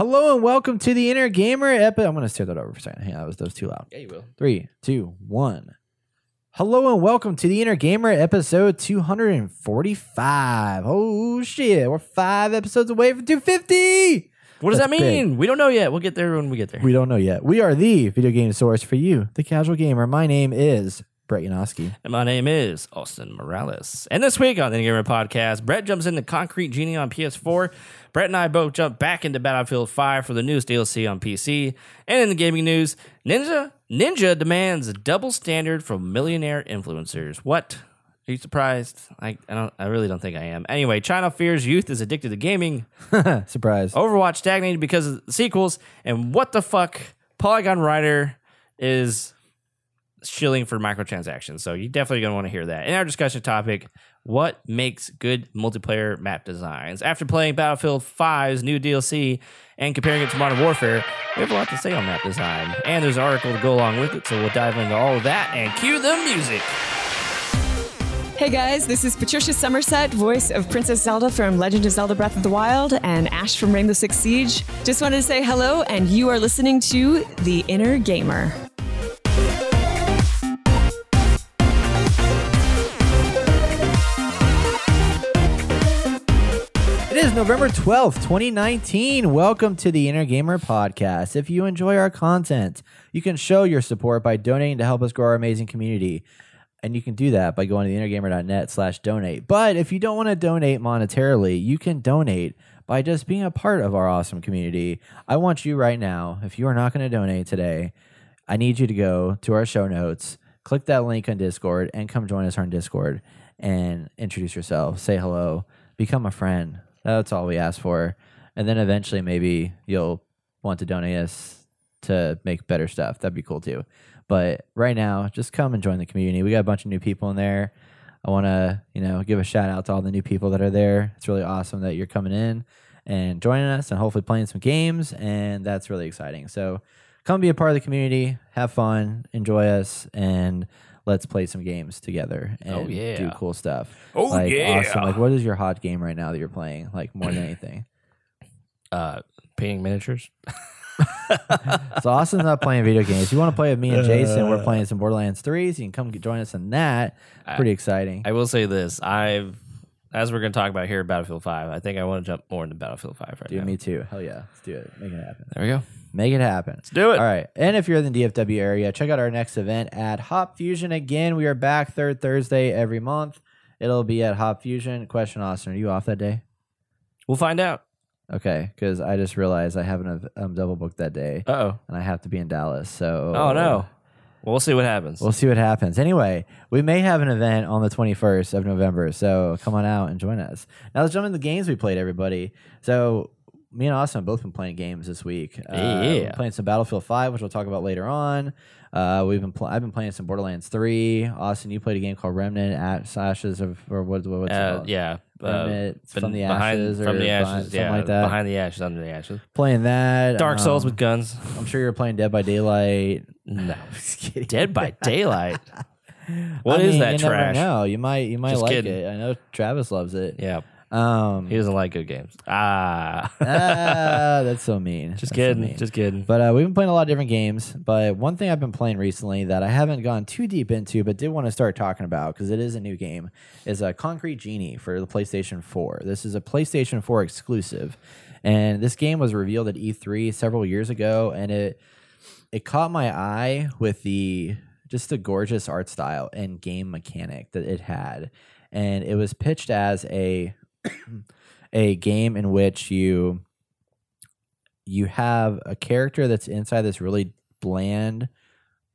Hello and welcome to the Inner Gamer episode. I'm going to stare that over for a second. Hang on, that was, was too loud. Yeah, you will. Three, two, one. Hello and welcome to the Inner Gamer episode 245. Oh shit, we're five episodes away from 250. What does That's that mean? We don't know yet. We'll get there when we get there. We don't know yet. We are the video game source for you, the casual gamer. My name is Brett Yanofsky. and my name is Austin Morales. And this week on the Gamer Podcast, Brett jumps into Concrete Genie on PS4. Brett and I both jump back into Battlefield 5 for the newest DLC on PC. And in the gaming news, Ninja Ninja demands a double standard from millionaire influencers. What? Are you surprised? I, I don't. I really don't think I am. Anyway, China fears youth is addicted to gaming. Surprise. Overwatch stagnated because of the sequels, and what the fuck? Polygon Rider is shilling for microtransactions. So you're definitely going to want to hear that. In our discussion topic, what makes good multiplayer map designs? After playing Battlefield 5's new DLC and comparing it to Modern Warfare, we have a lot to say on map design. And there's an article to go along with it, so we'll dive into all of that and cue the music. Hey guys, this is Patricia Summersett, voice of Princess Zelda from Legend of Zelda Breath of the Wild and Ash from Rainbow Six Siege. Just wanted to say hello, and you are listening to The Inner Gamer. November 12th, 2019. Welcome to the Inner Gamer Podcast. If you enjoy our content, you can show your support by donating to help us grow our amazing community. And you can do that by going to theinnergamer.net slash donate. But if you don't want to donate monetarily, you can donate by just being a part of our awesome community. I want you right now, if you are not going to donate today, I need you to go to our show notes, click that link on Discord, and come join us on Discord and introduce yourself, say hello, become a friend. That's all we ask for. And then eventually, maybe you'll want to donate us to make better stuff. That'd be cool too. But right now, just come and join the community. We got a bunch of new people in there. I want to, you know, give a shout out to all the new people that are there. It's really awesome that you're coming in and joining us and hopefully playing some games. And that's really exciting. So come be a part of the community, have fun, enjoy us, and let's play some games together and Oh, yeah. do cool stuff. Oh, like, yeah. Awesome. Like, what is your hot game right now that you're playing? Like, more than anything. Uh, painting miniatures. So Austin's not playing video games. If you want to play with me and Jason, we're playing some Borderlands 3s. You can come join us in that. Pretty exciting. I will say this: I've, as we're going to talk about here, Battlefield Five. I think I want to jump more into Battlefield Five right Dude, now. me too. Hell yeah. Let's do it. Make it happen. There we go. Make it happen. Let's do it. All right. And if you're in the DFW area, check out our next event at Hop Fusion again. We are back third Thursday every month. It'll be at Hop Fusion. Question, Austin, are you off that day? We'll find out. Okay, because I just realized I haven't um, double booked that day, oh. and I have to be in Dallas. So Oh no. Well, we'll see what happens. We'll see what happens. Anyway, we may have an event on the 21st of November, so come on out and join us. Now let's jump into the games we played, everybody. So me and Austin have both been playing games this week. Uh, Yeah. playing some Battlefield 5, which we'll talk about later on. Uh, we've been pl- I've been playing some Borderlands 3. Austin, you played a game called Remnant at Sashes of or what, what's it uh, called? yeah. Uh, from ben- the behind- ashes or from the behind- ashes, something yeah, like that. behind the ashes, under the ashes. Playing that. Dark Souls um, with guns. I'm sure you're playing Dead by Daylight. No, Just kidding. Dead by Daylight. What I is mean, that you trash? No, You might you might Just like kidding. it. I know Travis loves it. Yeah, Um, he doesn't like good games. Ah, ah, that's so mean. just That's so kidding, mean. just kidding. But uh, we've been playing a lot of different games. But one thing I've been playing recently that I haven't gone too deep into, but did want to start talking about because it is a new game, is a Concrete Genie for the PlayStation 4. This is a PlayStation 4 exclusive, and this game was revealed at E3 several years ago, and it it caught my eye with the just the gorgeous art style and game mechanic that it had, and it was pitched as a a game in which you you have a character that's inside this really bland,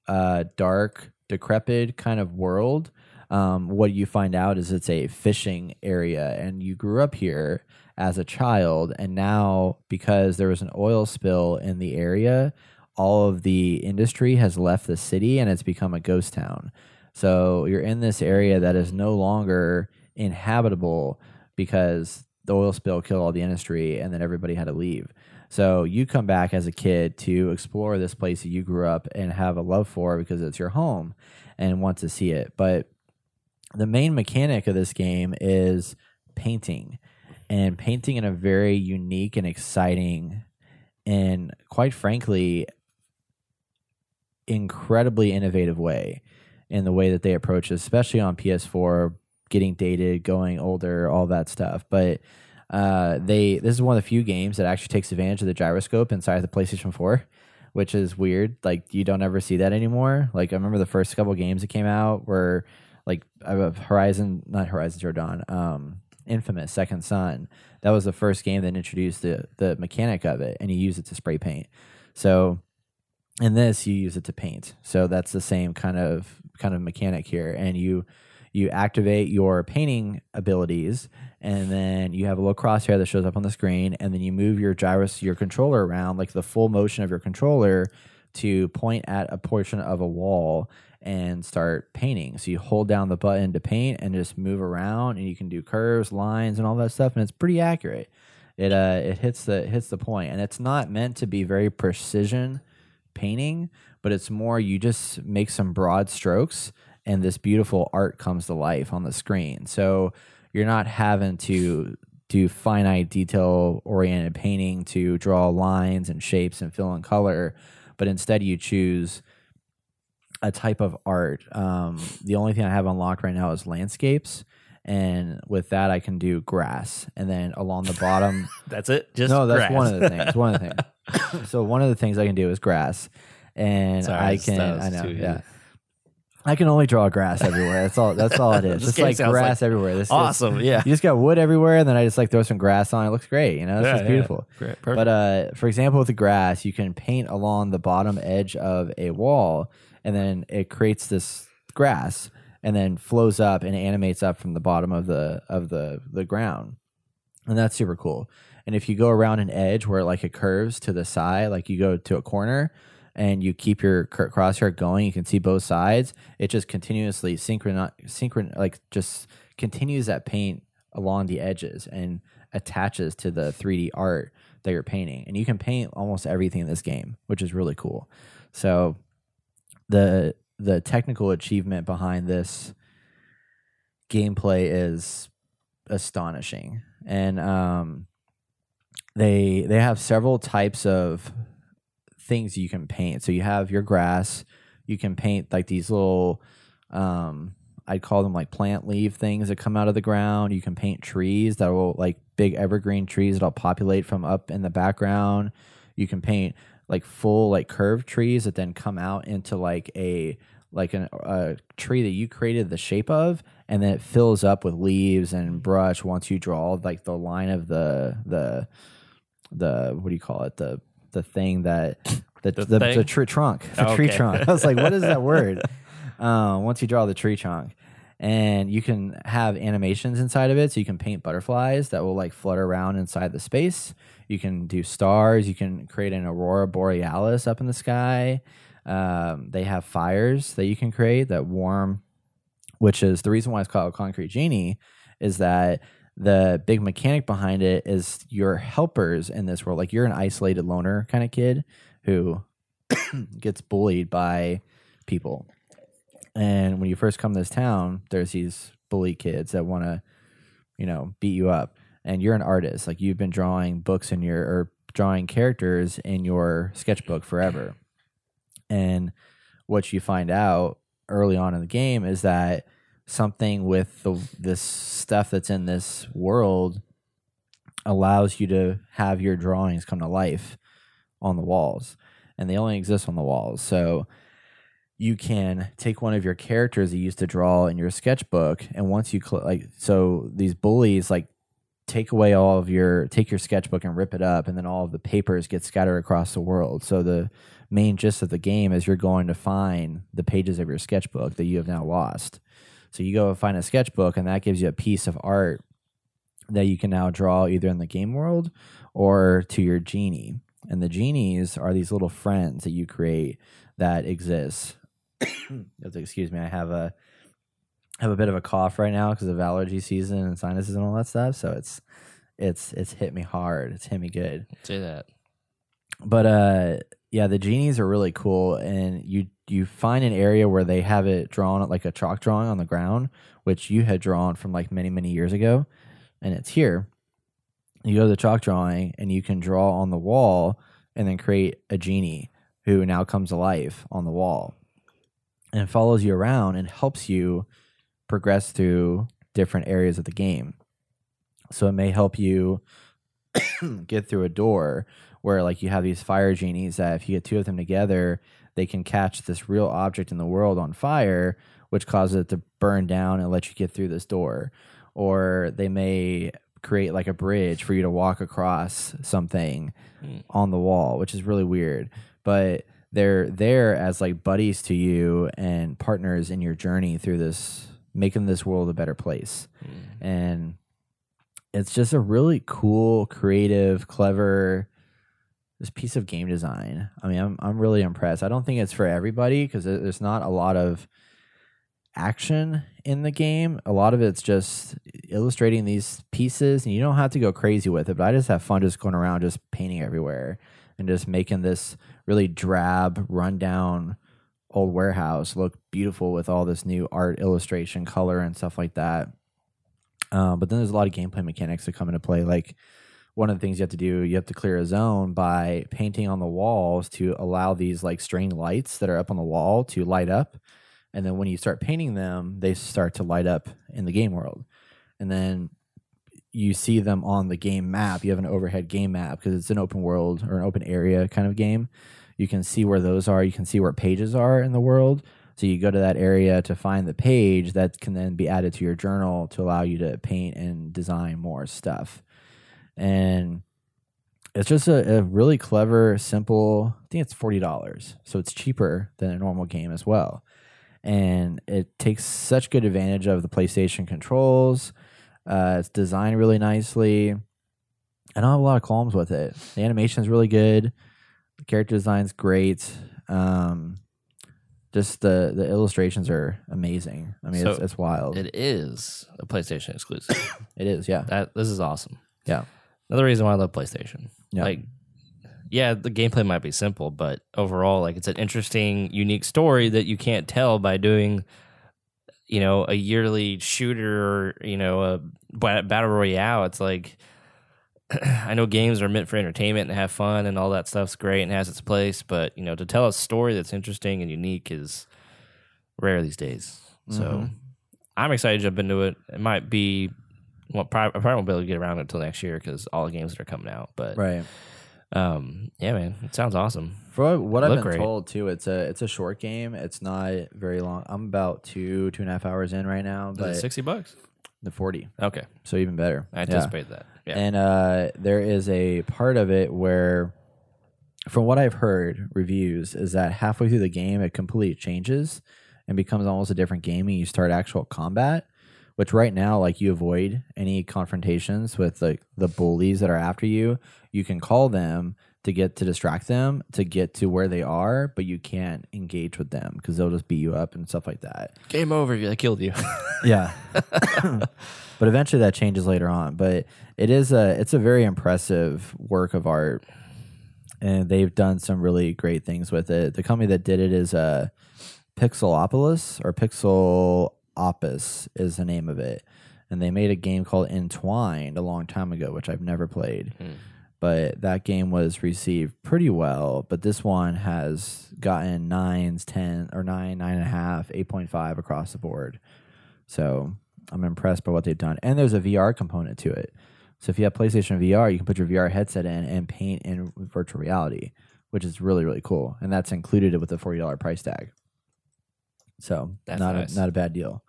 uh, dark, decrepit kind of world. Um, what you find out is it's a fishing area, and you grew up here as a child, and now because there was an oil spill in the area, all of the industry has left the city and it's become a ghost town. So you're in this area that is no longer inhabitable because the oil spill killed all the industry and then everybody had to leave. So you come back as a kid to explore this place that you grew up and have a love for because it's your home and want to see it. But the main mechanic of this game is painting and painting in a very unique and exciting and quite frankly, incredibly innovative way in the way that they approach, especially on PS4, getting dated, going older, all that stuff. But uh, they this is one of the few games that actually takes advantage of the gyroscope inside the PlayStation 4, which is weird. Like you don't ever see that anymore. Like I remember the first couple games that came out were like uh, Horizon, not Horizon Zero Dawn, um, Infamous Second Son. That was the first game that introduced the the mechanic of it, and you use it to spray paint. So in this, you use it to paint. So that's the same kind of kind of mechanic here, and you you activate your painting abilities, and then you have a little crosshair that shows up on the screen, and then you move your gyrus your controller around like the full motion of your controller to point at a portion of a wall and start painting. So you hold down the button to paint and just move around and you can do curves, lines and all that stuff and it's pretty accurate. It uh it hits the hits the point and it's not meant to be very precision painting, but it's more you just make some broad strokes and this beautiful art comes to life on the screen. So you're not having to do finite detail oriented painting to draw lines and shapes and fill in color, but instead you choose a type of art. Um, the only thing I have unlocked right now is landscapes, and with that I can do grass, and then along the bottom. That's it. Just no, that's grass. one of the things. One of the things. so one of the things I can do is grass, and Sorry, I can. I know. Yeah. easy. I can only draw grass everywhere. That's all. That's all it is. This Just game like sounds grass like everywhere. This is- Awesome. Yeah. you just got wood everywhere, and then I just like throw some grass on. It looks great. You know, it's Yeah, just yeah. beautiful. Great. Perfect. But uh, for example, with the grass, you can paint along the bottom edge of a wall, and then it creates this grass, and then flows up and animates up from the bottom of the of the the ground, and that's super cool. And if you go around an edge where like it curves to the side, like you go to a corner, and you keep your crosshair going, you can see both sides. It just continuously synchron synchron like just continues that paint along the edges and attaches to the 3D art that you're painting. And you can paint almost everything in this game, which is really cool. So the the technical achievement behind this gameplay is astonishing. And um they they have several types of things you can paint. So you have your grass, you can paint like these little um I'd call them like plant leaf things that come out of the ground. You can paint trees that will like big evergreen trees that'll populate from up in the background. You can paint like full like curved trees that then come out into like a like an, a tree that you created the shape of and then it fills up with leaves and brush once you draw like the line of the the the what do you call it the the thing that the The the, the, tree trunk the tree trunk. I was like what is that word? Uh, once you draw the tree trunk and you can have animations inside of it. So you can paint butterflies that will like flutter around inside the space. You can do stars. You can create an aurora borealis up in the sky. Um, they have fires that you can create that warm which is the reason why it's called concrete genie is that the big mechanic behind it is your helpers in this world. Like you're an isolated loner kind of kid who gets bullied by people. And when you first come to this town there's these bully kids that want to you know beat you up. And you're an artist. Like you've been drawing books in your or drawing characters in your sketchbook forever. And what you find out early on in the game is that something with the this stuff that's in this world allows you to have your drawings come to life on the walls and they only exist on the walls. So you can take one of your characters you used to draw in your sketchbook and once you cl- like so these bullies like take away all of your take your sketchbook and rip it up and then all of the papers get scattered across the world. So the main gist of the game is you're going to find the pages of your sketchbook that you have now lost so you go find a sketchbook and that gives you a piece of art that you can now draw either in the game world or to your genie. And the genies are these little friends that you create that exist. Excuse me i have a have a bit of a cough right now because of allergy season and sinuses and all that stuff. So it's it's it's hit me hard. It's hit me good. Say that. but uh yeah the genies are really cool and you you find an area where they have it drawn like a chalk drawing on the ground which you had drawn from like many many years ago and it's here you go to the chalk drawing and you can draw on the wall and then create a genie who now comes to life on the wall and follows you around and helps you progress through different areas of the game. So it may help you get through a door where like you have these fire genies that if you get two of them together, they can catch this real object in the world on fire, which causes it to burn down and let you get through this door. Or they may create like a bridge for you to walk across something hmm. on the wall, which is really weird. But they're there as like buddies to you and partners in your journey through this, making this world a better place. Hmm. And it's just a really cool, creative, clever this piece of game design. I mean, I'm I'm really impressed. I don't think it's for everybody because there's not a lot of action in the game. A lot of it's just illustrating these pieces, and you don't have to go crazy with it. But I just have fun just going around, just painting everywhere, and just making this really drab, rundown old warehouse look beautiful with all this new art, illustration, color, and stuff like that. Um, but then there's a lot of gameplay mechanics that come into play, like one of the things you have to do, you have to clear a zone by painting on the walls to allow these like string lights that are up on the wall to light up. And then when you start painting them, they start to light up in the game world. And then you see them on the game map. You have an overhead game map because it's an open world or an open area kind of game. You can see where those are. You can see where pages are in the world. So you go to that area to find the page that can then be added to your journal to allow you to paint and design more stuff and it's just a, a, really clever, simple. I think it's forty dollars, so it's cheaper than a normal game as well. And it takes such good advantage of the PlayStation controls. Uh, it's designed really nicely. I don't have a lot of qualms with it. The animation is really good. The character design's great. Um, just the the illustrations are amazing. I mean, So it's, it's wild. It is a PlayStation exclusive. it is, yeah, that this is awesome. yeah, Another reason why I love PlayStation. Yeah. Like, yeah, the gameplay might be simple, but overall, like, it's an interesting, unique story that you can't tell by doing, you know, a yearly shooter or you know a battle royale. It's like. I know games are meant for entertainment and have fun and all that stuff's great and has its place, but you know, to tell a story that's interesting and unique is rare these days. So Mhm. I'm excited to jump into it. It might be well, probably, I probably won't be able to get around it until next year because all the games that are coming out. But right. um, yeah, man, it sounds awesome. For what I've been great. told too, it's a it's a short game. It's not very long. I'm about two two and a half hours in right now, Is it but sixty bucks. the forty, Okay, so even better. I Yeah. anticipate that. Yeah, And uh, there is a part of it where, from what I've heard reviews, is that halfway through the game it completely changes and becomes almost a different game, and you start actual combat. Which right now, like you avoid any confrontations with like the bullies that are after you. You can call them to get to distract them to get to where they are, but you can't engage with them because they'll just beat you up and stuff like that. game over. You. I killed you. Yeah. but eventually that changes later on. But it is a it's a very impressive work of art. And they've done some really great things with it. The company that did it is uh Pixelopolis or Pixel Opus is the name of it. And they made a game called Entwined a long time ago, which I've never played. Hmm. But that game was received pretty well. But this one has gotten nines, ten or nine, nine and a half, eight point five across the board. So I'm impressed by what they've done. And there's a VR component to it. So if you have PlayStation VR, you can put your VR headset in and paint in virtual reality, which is really, really cool. And that's included with the $40 price tag. So That's not nice. a not a bad deal.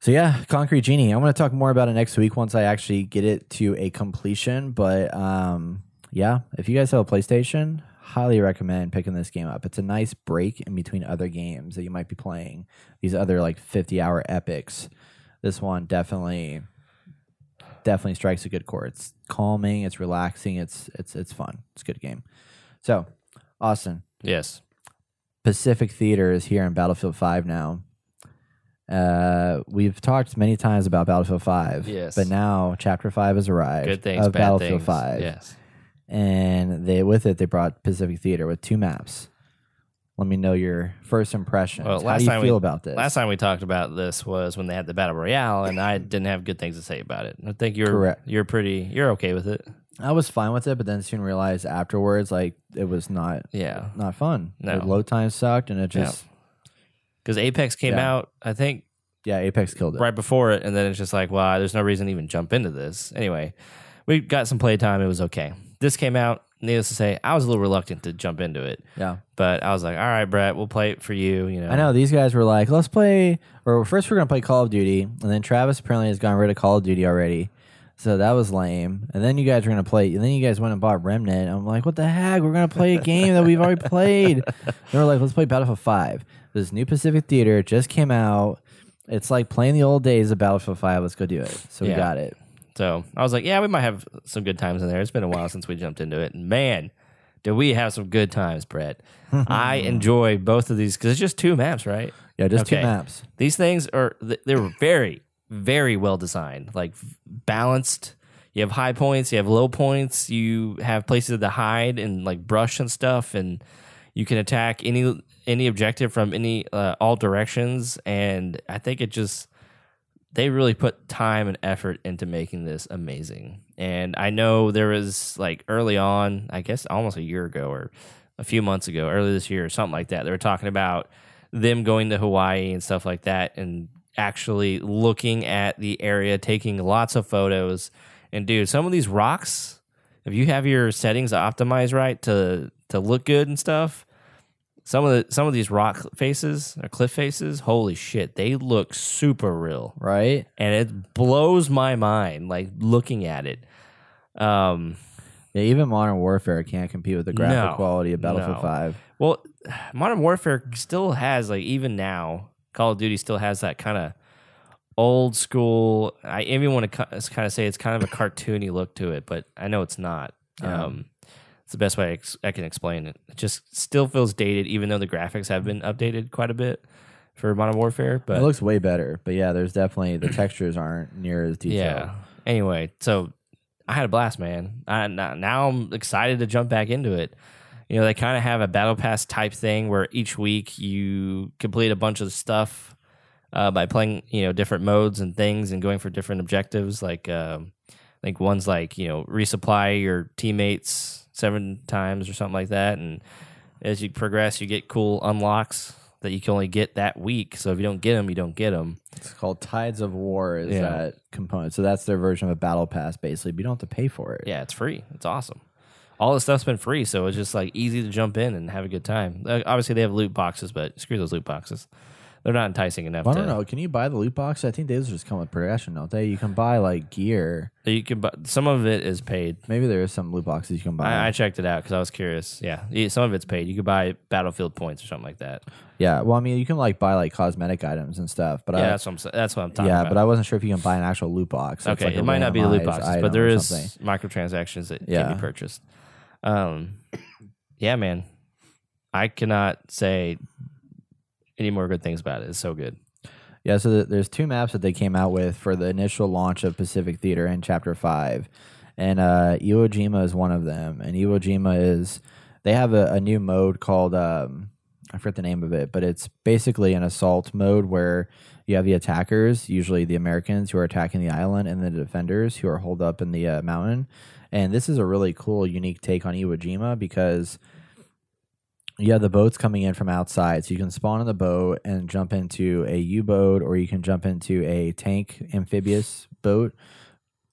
So yeah, Concrete Genie. I'm going to talk more about it next week once I actually get it to a completion. But um, yeah, if you guys have a PlayStation, highly recommend picking this game up. It's a nice break in between other games that you might be playing. These other like 50 hour epics. This one definitely definitely strikes a good chord. It's calming, it's relaxing, it's it's it's fun. It's a good game. So, Austin, yes. Pacific Theater is here in Battlefield 5 now. Uh, we've talked many times about Battlefield 5. Yes. But now Chapter 5 has arrived Good things, of bad Battlefield things. 5. Yes. And they with it they brought Pacific Theater with two maps. Let me know your first impression. Well, How last do you time feel we, about this? Last time we talked about this was when they had the battle royale, and I didn't have good things to say about it. I think you're Correct. You're pretty. You're okay with it. I was fine with it, but then soon realized afterwards, like it was not Yeah, not fun. No. The load time sucked, and it Yeah. Because Apex came Yeah. out, I think, yeah, Apex killed it. right before it, and then it's just like, well, there's no reason to even jump into this. Anyway, we got some playtime. It was okay. This came out. Needless to say, I was a little reluctant to jump into it, Yeah, but I was like, all right, Brett, we'll play it for you. You know, I know these guys were like, let's play. Or first we're gonna play Call of Duty, and then Travis apparently has gotten rid of Call of Duty already. So that was lame. And then you guys were gonna play. And then you guys went and bought Remnant. I'm like, what the heck? We're gonna play a game that we've already played. they were like, let's play Battlefield Five. This new Pacific Theater just came out. It's like playing the old days of Battlefield Five. Let's go do it. So we Yeah. got it. So I was like, yeah, we might have some good times in there. It's been a while since we jumped into it. And man, did we have some good times, Brett. I enjoy both of these because it's just two maps, right? Yeah, just Okay. two maps. These things are, th- they're very, very well designed, like balanced. You have high points, you have low points, you have places to hide and like brush and stuff, and you can attack any any objective from any uh, all directions. And I think it just they really put time and effort into making this amazing. And I know there was like early on, I guess almost a year ago or a few months ago, early this year or something like that. They were talking about them going to Hawaii and stuff like that and actually looking at the area, taking lots of photos. And dude, some of these rocks, if you have your settings optimized right to to look good and stuff, some of the some of these rock faces or cliff faces, holy shit, they look super real Right? and it blows my mind like looking at it. Um, Yeah, even Modern Warfare can't compete with the graphic No, quality of Battlefield no. Five. well, Modern Warfare still has like even now, Call of Duty still has that kind of old school. I even want to kind of say it's kind of a cartoony look to it, but I know it's not. Yeah. Um, it's the best way I, ex- I can explain it. It just still feels dated, even though the graphics have been updated quite a bit for Modern Warfare. But it looks way better, but yeah, there's definitely the textures aren't near as detailed. Yeah. Anyway, so I had a blast, man. I, now I'm excited to jump back into it. You know, they kind of have a battle pass type thing where each week you complete a bunch of stuff uh, by playing, you know, different modes and things and going for different objectives. Like, um, I think one's like, you know, resupply your teammates seven times or something like that. And as you progress, you get cool unlocks that you can only get that week. So if you don't get them, you don't get them. It's called Tides of War. Is Yeah. that component? So that's their version of a battle pass, basically. But you don't have to pay for it. Yeah, it's free. It's awesome. All this stuff's been free, so it's just like easy to jump in and have a good time. Uh, obviously, they have loot boxes, but screw those loot boxes. They're not enticing enough. I don't know. Can you buy the loot box? I think those just come with progression, don't they? You can buy like gear. You can, buy, some of it is paid. Maybe there is some loot boxes you can buy. I, I checked it out because I was curious. Yeah, yeah, some of it's paid. You could buy battlefield points or something like that. yeah. Well, I mean, you can like buy like cosmetic items and stuff. But yeah, I, that's what I'm. That's what I'm talking about. yeah, about. but I wasn't sure if you can buy an actual loot box. So okay, like it might not be the loot boxes, but there is something. microtransactions that can be purchased. Um, yeah, man, I cannot say any more good things about it. It's so good. Yeah, so th- there's two maps that they came out with for the initial launch of Pacific Theater in Chapter Five, and uh, Iwo Jima is one of them. And Iwo Jima is they have a, a new mode called um, I forget the name of it, but it's basically an assault mode where you have the attackers, usually the Americans who are attacking the island, and the defenders who are holed up in the uh, mountain. And this is a really cool, unique take on Iwo Jima because have the boats coming in from outside, so you can spawn in the boat and jump into a U boat, or you can jump into a tank amphibious boat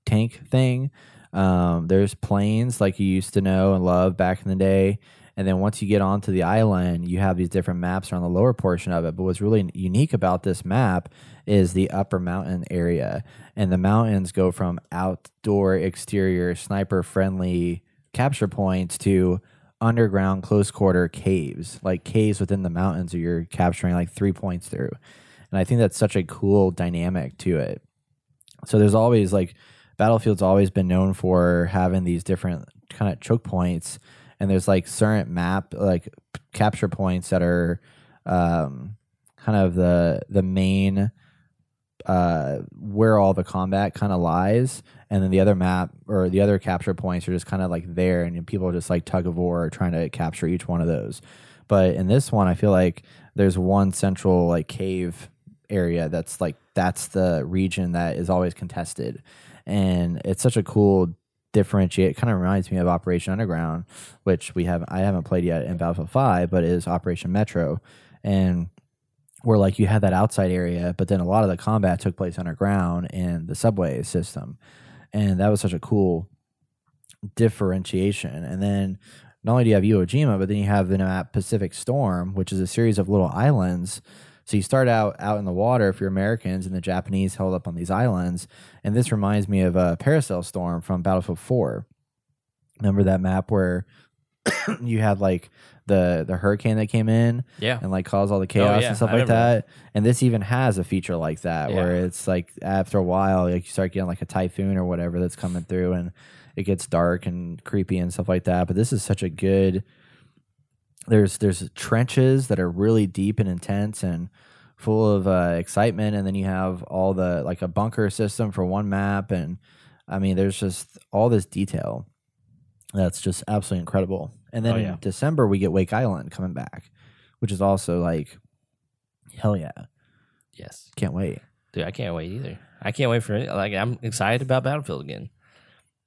tank thing. Um, there's planes like you used to know and love back in the day. And then once you get onto the island, you have these different maps around the lower portion of it. But what's really unique about this map is the upper mountain area. And the mountains go from outdoor, exterior, sniper friendly capture points to underground close quarter caves, like caves within the mountains that you're capturing like three points through. And I think that's such a cool dynamic to it. So there's always like Battlefield's always been known for having these different kind of choke points, and there's like certain map like p- capture points that are um, kind of the the main uh, where all the combat kind of lies, and then the other map or the other capture points are just kind of like there, and people are just like tug of war trying to capture each one of those. But in this one, I feel like there's one central like cave area that's like that's the region that is always contested, and it's such a cool differentiate. It kind of reminds me of Operation Underground, which we have I haven't played yet in Battlefield Five, but is Operation Metro, and where like you had that outside area, but then a lot of the combat took place underground in the subway system, and that was such a cool differentiation. And then not only do you have Iwo Jima, but then you have the map Pacific Storm, which is a series of little islands. So you start out out in the water if you're Americans, and the Japanese held up on these islands. And this reminds me of a Paracel Storm from Battlefield 4. Remember that map where you had like the the hurricane that came in Yeah. and like caused all the chaos yeah, and stuff I like that. And this even has a feature like that where it's like after a while, like you start getting like a typhoon or whatever that's coming through, and it gets dark and creepy and stuff like that. But this is such a good. There's there's trenches that are really deep and intense and full of uh, excitement, and then you have all the like a bunker system for one map, and I mean there's just all this detail that's just absolutely incredible. And then Oh, yeah. in December we get Wake Island coming back, which is also like hell yeah, Yes. can't wait. Dude, I can't wait either. I can't wait for it. Like, I'm excited about Battlefield again.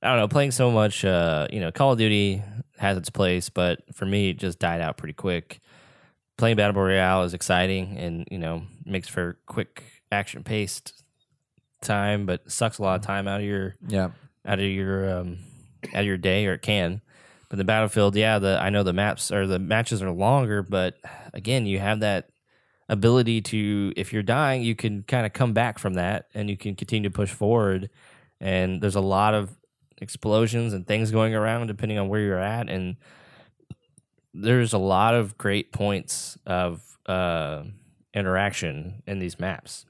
I don't know, playing so much, uh, you know, Call of Duty has its place, but for me, it just died out pretty quick. Playing Battle Royale is exciting and, you know, makes for quick action paced time, but sucks a lot of time out of your Yeah, out of your um, out your day, or it can. But the battlefield, yeah, the I know the maps or the matches are longer, but again, you have that ability to if you're dying, you can kind of come back from that, and you can continue to push forward. And there's a lot of explosions and things going around depending on where you're at, and there's a lot of great points of uh, interaction in these maps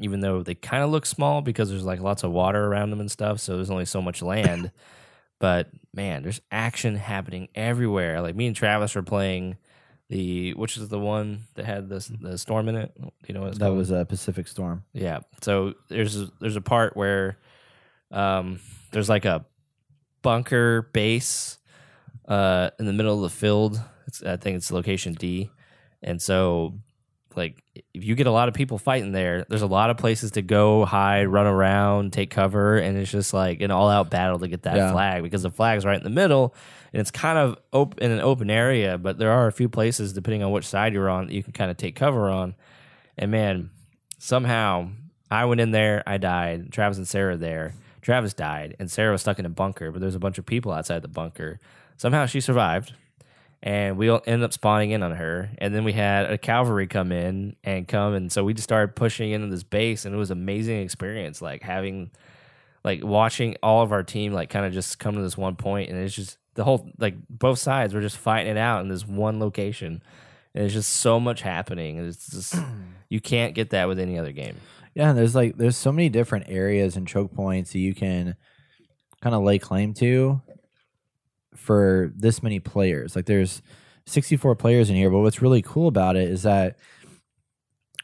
even though they kind of look small because there's like lots of water around them and stuff, so there's only so much land. but man, there's action happening everywhere. Like me and Travis were playing the which is the one that had the the storm in it. You know what it's that called? was a Pacific Storm. Yeah. So there's a, there's a part where um there's like a bunker base uh in the middle of the field. It's, I think it's location D. And so like if you get a lot of people fighting there, there's a lot of places to go, hide, run around, take cover, and it's just like an all out battle to get that Yeah. flag because the flag's right in the middle and it's kind of op- in an open area, but there are a few places depending on which side you're on that you can kind of take cover on. And man, somehow I went in there, I died. Travis and Sarah there. Travis died, and Sarah was stuck in a bunker, but there's a bunch of people outside the bunker. Somehow she survived, and we all ended up spawning in on her. And then we had a cavalry come in and come, and so we just started pushing into this base, and it was an amazing experience. Like having, like watching all of our team, like kind of just come to this one point, and it's just the whole like both sides were just fighting it out in this one location. And it's just so much happening. and It's just you can't get that with any other game. Yeah, there's like there's so many different areas and choke points that you can kind of lay claim to for this many players. Like there's 64 players in here, but what's really cool about it is that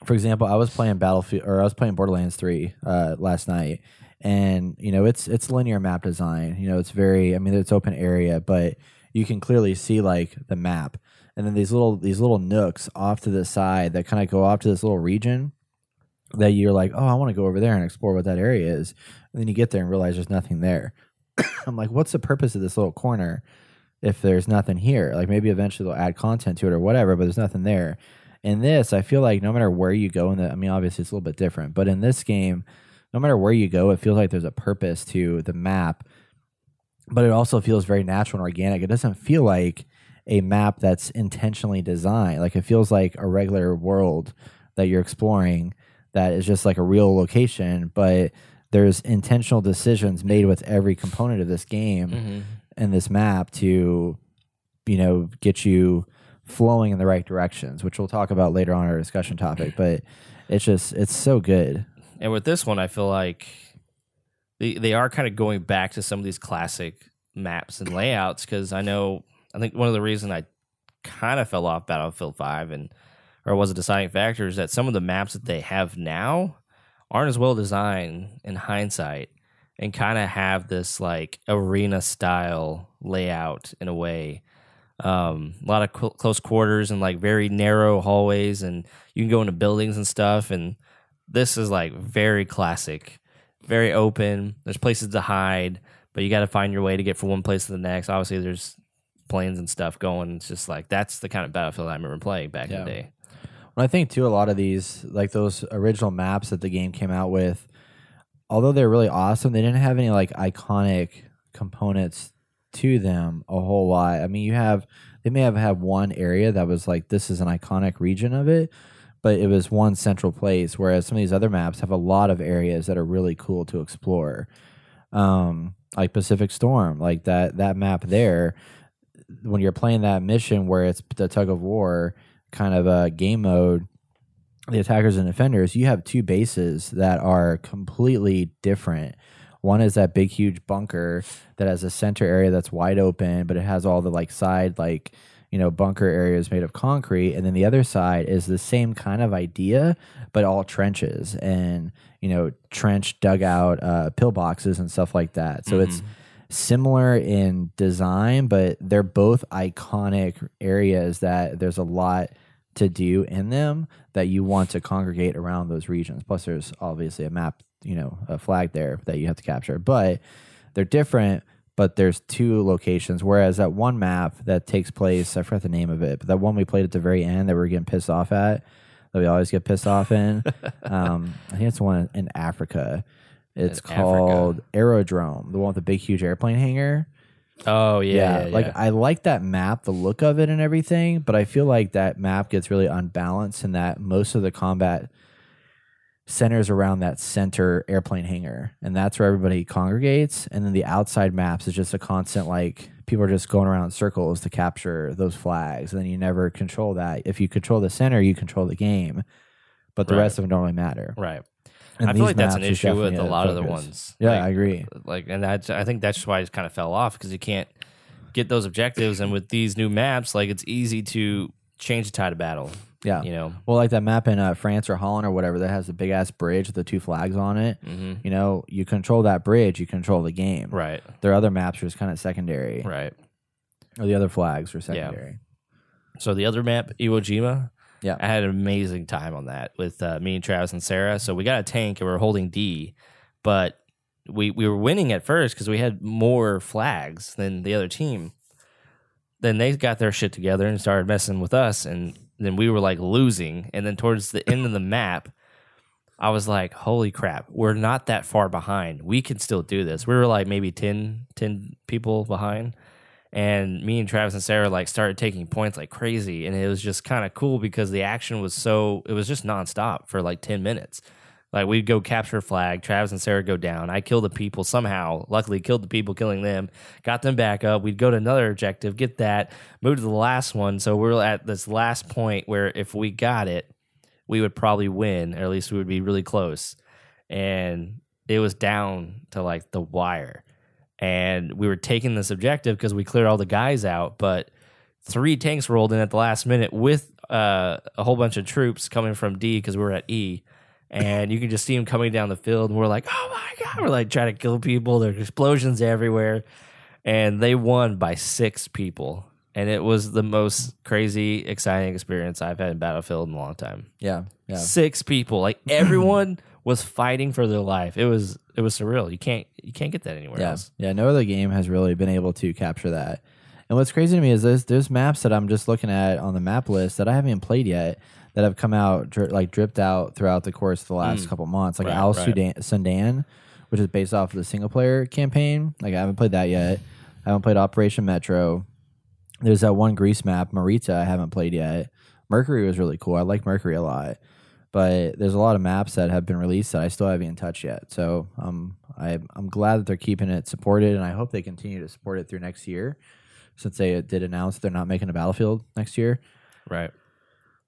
for example, I was playing Battlefield or I was playing Borderlands 3 uh, last night and you know, it's it's linear map design. You know, it's very I mean, it's open area, but you can clearly see like the map. And then these little these little nooks off to the side that kind of go off to this little region that you're like, oh, I want to go over there and explore what that area is. And then you get there and realize there's nothing there. I'm like, what's the purpose of this little corner if there's nothing here? Like maybe eventually they'll add content to it or whatever, but there's nothing there. In this, I feel like no matter where you go in the, I mean, obviously it's a little bit different, but in this game, no matter where you go, it feels like there's a purpose to the map, but it also feels very natural and organic. It doesn't feel like a map that's intentionally designed. Like it feels like a regular world that you're exploring that is just like a real location, but there's intentional decisions made with every component of this game mm-hmm. and this map to, you know, get you flowing in the right directions, which we'll talk about later on our discussion topic. But it's just it's so good. And with this one, I feel like they they are kind of going back to some of these classic maps and layouts because I know I think one of the reasons I kind of fell off Battlefield Five and or was a deciding factor is that some of the maps that they have now aren't as well designed in hindsight and kind of have this like arena style layout in a way. Um, a lot of cl- close quarters and like very narrow hallways, and you can go into buildings and stuff. And this is like very classic, very open. There's places to hide, but you got to find your way to get from one place to the next. Obviously, there's planes and stuff going. It's just like that's the kind of battlefield I remember playing back in the day. I think too a lot of these, like those original maps that the game came out with, although they're really awesome, they didn't have any like iconic components to them a whole lot. I mean, you have they may have had one area that was like this is an iconic region of it, but it was one central place. Whereas some of these other maps have a lot of areas that are really cool to explore, um, like Pacific Storm, like that that map there. When you're playing that mission where it's the tug of war kind of a game mode, the attackers and defenders, you have two bases that are completely different. One is that big, huge bunker that has a center area that's wide open, but it has all the like side, like, you know, bunker areas made of concrete. And then the other side is the same kind of idea, but all trenches and, you know, trench dugout, uh, pillboxes and stuff like that. So it's similar in design, but they're both iconic areas that there's a lot to do in them that you want to congregate around those regions. Plus, there's obviously a map, you know, a flag there that you have to capture. But they're different. But there's two locations. Whereas that one map that takes place, I forgot the name of it, but that one we played at the very end that we are getting pissed off at, that we always get pissed off in. um, I think it's the one in Africa. It's Africa. called Aerodrome, the one with the big, huge airplane hangar. Oh yeah, yeah, like yeah. I like that map, the look of it and everything, but I feel like that map gets really unbalanced in that most of the combat centers around that center airplane hangar, and that's where everybody congregates. And then the outside maps is just a constant like people are just going around in circles to capture those flags, and then you never control that. If you control the center, you control the game, but the Right. rest of them don't really matter. right. And I feel like that's an issue with a lot of the ones. Yeah, Like- I agree. like and that's i think that's why it kind of fell off because you can't get those objectives and with these new maps like it's easy to change the tide of battle Yeah. you know Well, like that map in uh, France or Holland or whatever that has the big ass bridge with the two flags on it. hmm You know, you control that bridge, you control the game. right There are other maps are just kind of secondary, right or the other flags are secondary. so the other map iwo jima Yeah. i had an amazing time on that with uh, me and travis and sarah. So we got a tank and we are holding d but we we were winning at first because we had more flags than the other team. Then they got their shit together and started messing with us and then we were like losing. And then towards the end of the map i was like holy crap we're not that far behind. We can still do this. We were like maybe 10 10 people behind and me and travis and sarah like started taking points like crazy and it was just kind of cool because the action was so it was just nonstop for like 10 minutes like we'd go capture flag, Travis and Sarah go down. I kill the people somehow. Luckily, killed the people, killing them. Got them back up. We'd go to another objective, get that, move to the last one. So we're at this last point where if we got it, we would probably win, or at least we would be really close. And it was down to like the wire. And we were taking this objective because we cleared all the guys out, but three tanks rolled in at the last minute with uh, a whole bunch of troops coming from D because we were at E and you can just see them coming down the field and we're like oh my god we're like trying to kill people. There's explosions everywhere and they won by six people and it was the most crazy exciting experience i've had in battlefield in a long time Yeah. Yeah. six people like everyone was fighting for their life it was it was surreal you can't you can't get that anywhere Yeah. else Yeah. No other game has really been able to capture that. And what's crazy to me is there's there's maps that I'm just looking at on the map list that I haven't even played yet that have come out dri- like dripped out throughout the course of the last mm. couple months, like Right, Al right. Sudan, Sundan, which is based off of the single player campaign. Like I haven't played that yet. I haven't played Operation Metro. There's that one Greece map, Marita, I haven't played yet. Mercury was really cool. I like Mercury a lot. But there's a lot of maps that have been released that I still haven't even touched yet. So um, I, I'm glad that they're keeping it supported, and I hope they continue to support it through next year, since they did announce they're not making a Battlefield next year. right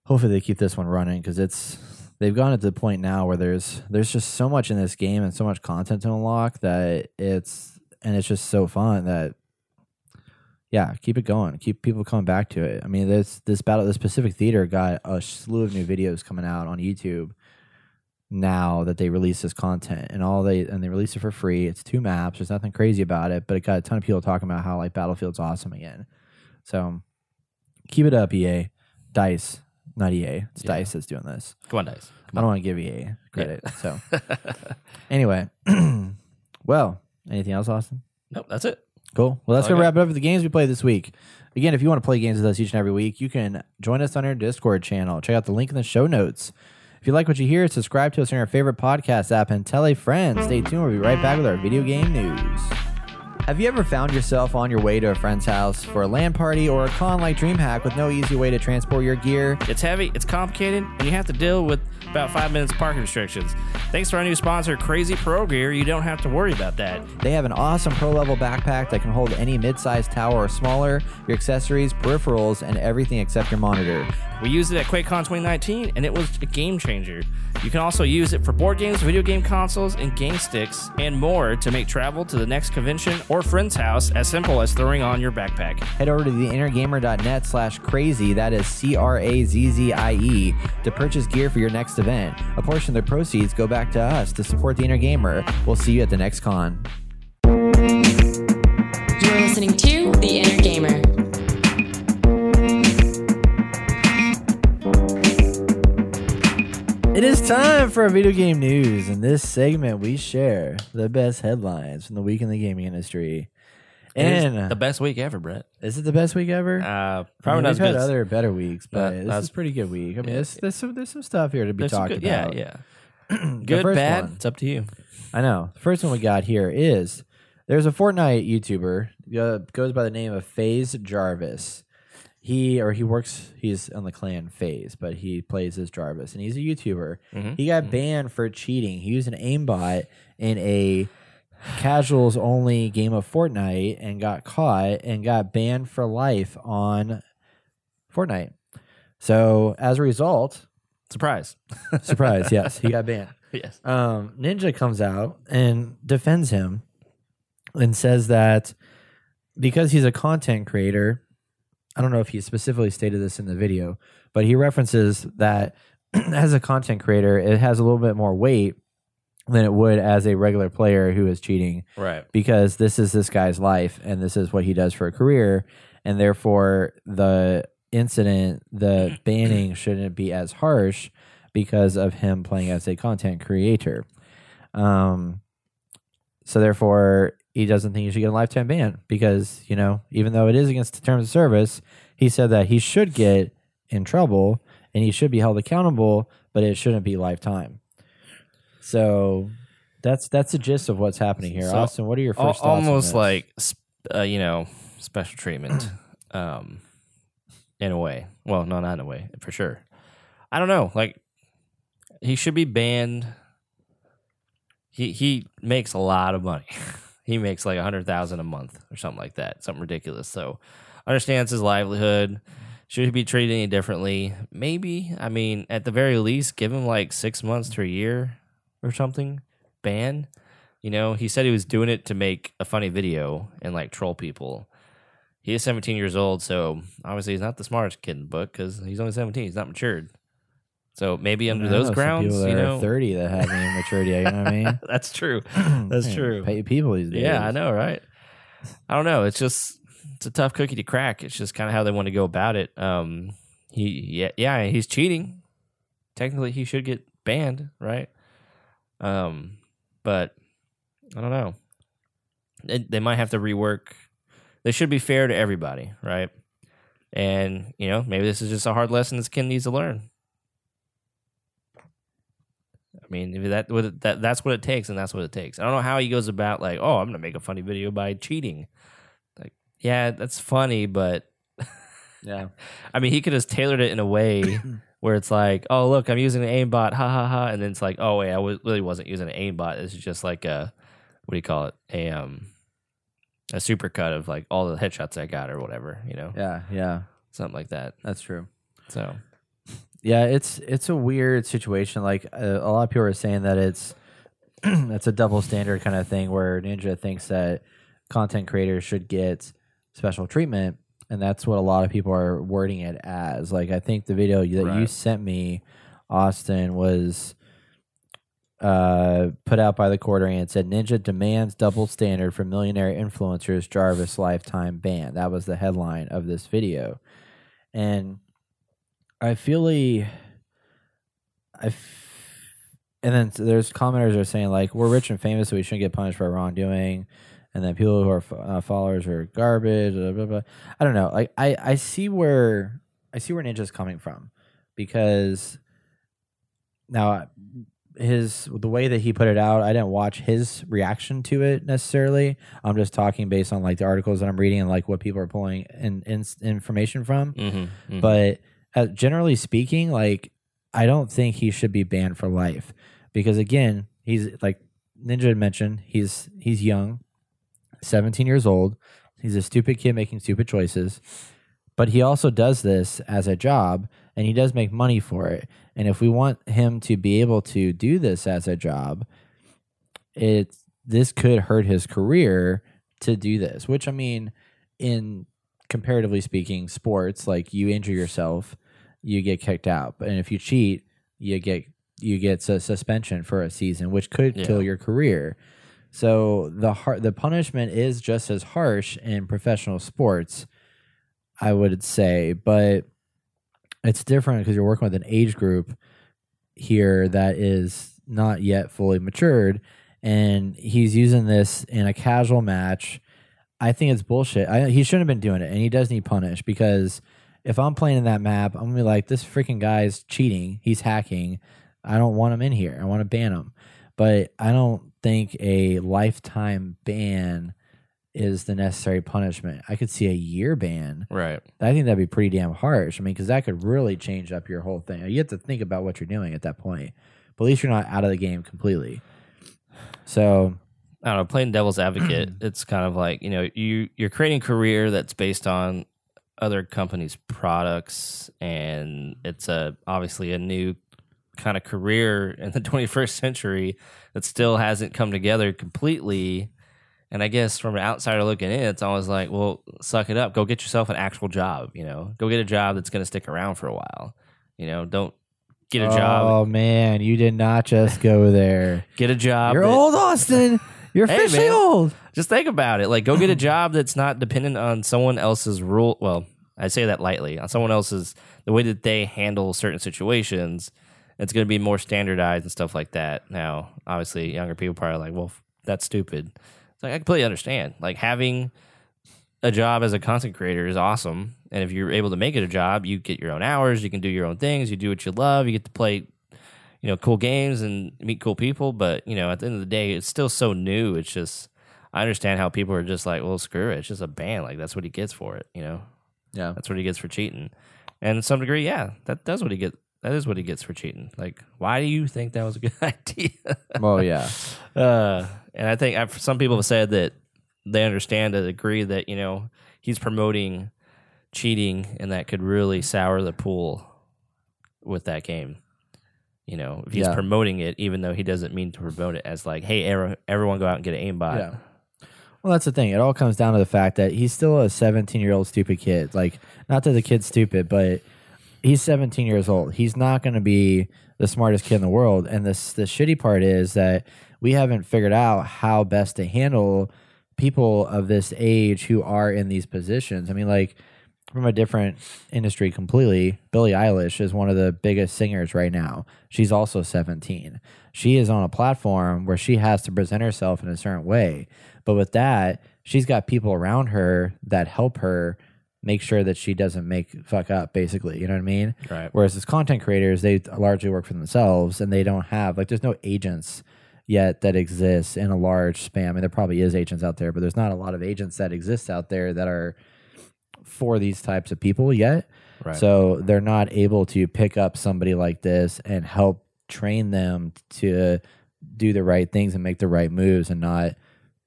Hopefully they keep this one running because it's they've gone to the point now where there's there's just so much in this game and so much content to unlock that it's and it's just so fun that yeah, keep it going. Keep people coming back to it. I mean, this this battle, this Pacific Theater got a slew of new videos coming out on YouTube now that they release this content, and all they and they release it for free. It's two maps. There's nothing crazy about it, but it got a ton of people talking about how like Battlefield's awesome again. So keep it up, EA. Dice, not EA. It's Yeah. Dice that's doing this. come on dice I don't want to give EA credit. So anyway, well, anything else, Austin? Nope, that's it. Cool. Well, that's Okay. going to wrap it up for the games we played this week. Again, if you want to play games with us each and every week, you can join us on our Discord channel. Check out the link in the show notes. If you like what you hear, subscribe to us on your favorite podcast app and tell a friend. Stay tuned. We'll be right back with our video game news. Have you ever found yourself on your way to a friend's house for a LAN party or a con like DreamHack with no easy way to transport your gear? It's heavy, it's complicated, and you have to deal with about five minutes parking restrictions. Thanks to our new sponsor, Crazzie Pro Gear, you don't have to worry about that. They have an awesome pro level backpack that can hold any mid sized tower or smaller, your accessories, peripherals, and everything except your monitor. We used it at QuakeCon 2019, and it was a game changer. You can also use it for board games, video game consoles, and game sticks, and more to make travel to the next convention or friend's house as simple as throwing on your backpack. Head over to theinnergamer.net slash crazzie, that is C R A Z Z I E, to purchase gear for your next event. A portion of the proceeds go back to us to support the Inner Gamer. We'll see you at the next con. You're listening to The Inner Gamer. It is time for our video game news. In this segment, we share the best headlines from the week in the gaming industry. And the best week ever, Brett. is it the best week ever? Uh, I probably mean, not we've had as- other better weeks, but Uh, this is pretty good week. I mean, yeah. there's, there's some there's some stuff here to be talked good- about. Yeah, yeah. Good, bad. one- It's up to you. I know. The first one we got here is there's a Fortnite YouTuber uh, goes by the name of FaZe Jarvis. He or he works. He's on the clan FaZe, but he plays as Jarvis, and he's a YouTuber. Mhm. He got banned for cheating. He used an aimbot in a casuals only game of Fortnite and got caught and got banned for life on Fortnite. So as a result, Surprise. surprise, yes, he got banned yes. um, Ninja comes out and defends him and says that because he's a content creator, I don't know if he specifically stated this in the video, but he references that as a content creator, it has a little bit more weight than it would as a regular player who is cheating. Right. because this is this guy's life and this is what he does for a career. And therefore the incident the banning shouldn't be as harsh because of him playing as a content creator. Um so therefore he doesn't think he should get a lifetime ban because you know even though it is against the terms of service he said that he should get in trouble and he should be held accountable but it shouldn't be lifetime so that's that's the gist of what's happening here. So, Austin, what are your first thoughts? almost like uh, you know special treatment um in a way. Well no not in a way for sure. I don't know like he should be banned. He he makes a lot of money. He makes like a hundred thousand a month or something like that something ridiculous. So understands his livelihood. Should he be treated any differently? Maybe. I mean at the very least give him like six months to a year or something ban you know, he said he was doing it to make a funny video and like troll people. He is 17 years old, so obviously he's not the smartest kid in the book because he's only 17. He's not matured. So maybe under know those some grounds, you know, thirty that have any maturity. You know what I mean? that's true. That's Man, true. Pay people these days. Yeah, I know, right? I don't know. It's just it's a tough cookie to crack. It's just kind of how they want to go about it. Um, he yeah yeah he's cheating. Technically, he should get banned, right? Um, but I don't know. They, they might have to rework. They should be fair to everybody, right? And you know, maybe this is just a hard lesson this kid needs to learn. I mean, if that, that that's what it takes, and that's what it takes. I don't know how he goes about like, oh, I'm gonna make a funny video by cheating. Like, yeah, that's funny, but Yeah. I mean, he could have tailored it in a way where it's like, oh, look, I'm using an aimbot, ha ha ha, and then it's like, oh wait, I w- really wasn't using an aimbot. This is just like a what do you call it? A um a supercut of like all the headshots I got or whatever, you know, Yeah. Yeah. something like that. That's true. So Yeah, it's it's a weird situation. Like uh, a lot of people are saying that it's it's a double standard kind of thing where Ninja thinks that content creators should get special treatment, and that's what a lot of people are wording it as. Like I think the video that you sent me, Austin, was uh, put out by the quarter and it said Ninja demands double standard for millionaire influencers Jarvis lifetime ban. That was the headline of this video, and I feel like I. F- and then there's commenters are saying like we're rich and famous, so we shouldn't get punished for our wrongdoing. And then people who are uh, followers are garbage. Blah, blah, blah. I don't know. Like I I see where I see where Ninja's coming from because now his the way that he put it out, I didn't watch his reaction to it necessarily. I'm just talking based on like the articles that I'm reading and like what people are pulling in, in information from. Mm-hmm, But uh, generally speaking, like I don't think he should be banned for life because again, he's like Ninja had mentioned, he's he's young, 17 years old. He's a stupid kid making stupid choices, but he also does this as a job and he does make money for it. And if we want him to be able to do this as a job, it this could hurt his career to do this, which I mean in comparatively speaking, sports like you injure yourself, you get kicked out, and if you cheat, you get you get a suspension for a season, which could Yeah. kill your career. So the har- the punishment is just as harsh in professional sports, I would say, but it's different because you're working with an age group here that is not yet fully matured, and he's using this in a casual match. I think it's bullshit. I, he shouldn't have been doing it, and he does need punished because if I'm playing in that map, I'm gonna be like, this freaking guy's cheating. He's hacking. I don't want him in here. I want to ban him. But I don't think a lifetime ban is the necessary punishment. I could see a year ban. right. I think that'd be pretty damn harsh. I mean, because that could really change up your whole thing. You have to think about what you're doing at that point. But at least you're not out of the game completely. So I don't know, playing devil's advocate, it's kind of like, you know, you you're creating a career that's based on other companies' products and it's a obviously a new kind of career in the 21st century that still hasn't come together completely. And I guess from an outsider looking in, it's always like, well, suck it up. Go get yourself an actual job, you know. Go get a job that's going to stick around for a while. You know, don't get a job. Oh man, you did not just go there. Get a job. You're that- old, Austin. You're Hey, officially man. old. just think about it. Like, go get a job that's not dependent on someone else's rule. Well, I say that lightly on someone else's the way that they handle certain situations. It's going to be more standardized and stuff like that. Now, obviously, younger people probably like, well, that's stupid. It's like I completely understand. Like having a job as a content creator is awesome, and if you're able to make it a job, you get your own hours, you can do your own things, you do what you love, you get to play you know, cool games and meet cool people. But, you know, at the end of the day, it's still so new. It's just, I understand how people are just like, well, screw it. It's just a ban. Like, that's what he gets for it, you know? Yeah. That's what he gets for cheating. And to some degree, yeah, that does what he get. That is what he gets for cheating. Like, why do you think that was a good idea? Well, yeah. uh, and I think I've, some people have said that they understand to agree that, you know, he's promoting cheating and that could really sour the pool with that game. You know, if he's Yeah. promoting it, even though he doesn't mean to promote it as like, hey, every, everyone go out and get an aimbot. Yeah. Well, that's the thing. It all comes down to the fact that he's still a 17 year old stupid kid. Like, not that the kid's stupid, but he's 17 years old. He's not going to be the smartest kid in the world. And this the shitty part is that we haven't figured out how best to handle people of this age who are in these positions. I mean, like from a different industry completely, Billie Eilish is one of the biggest singers right now. She's also 17. She is on a platform where she has to present herself in a certain way. But with that, she's got people around her that help her make sure that she doesn't make fuck up basically, you know what I mean? Right. Whereas as content creators, they largely work for themselves and they don't have like there's no agents yet that exists in a large span. I mean, there probably is agents out there, but there's not a lot of agents that exist out there that are for these types of people yet. Right. So they're not able to pick up somebody like this and help train them to do the right things and make the right moves and not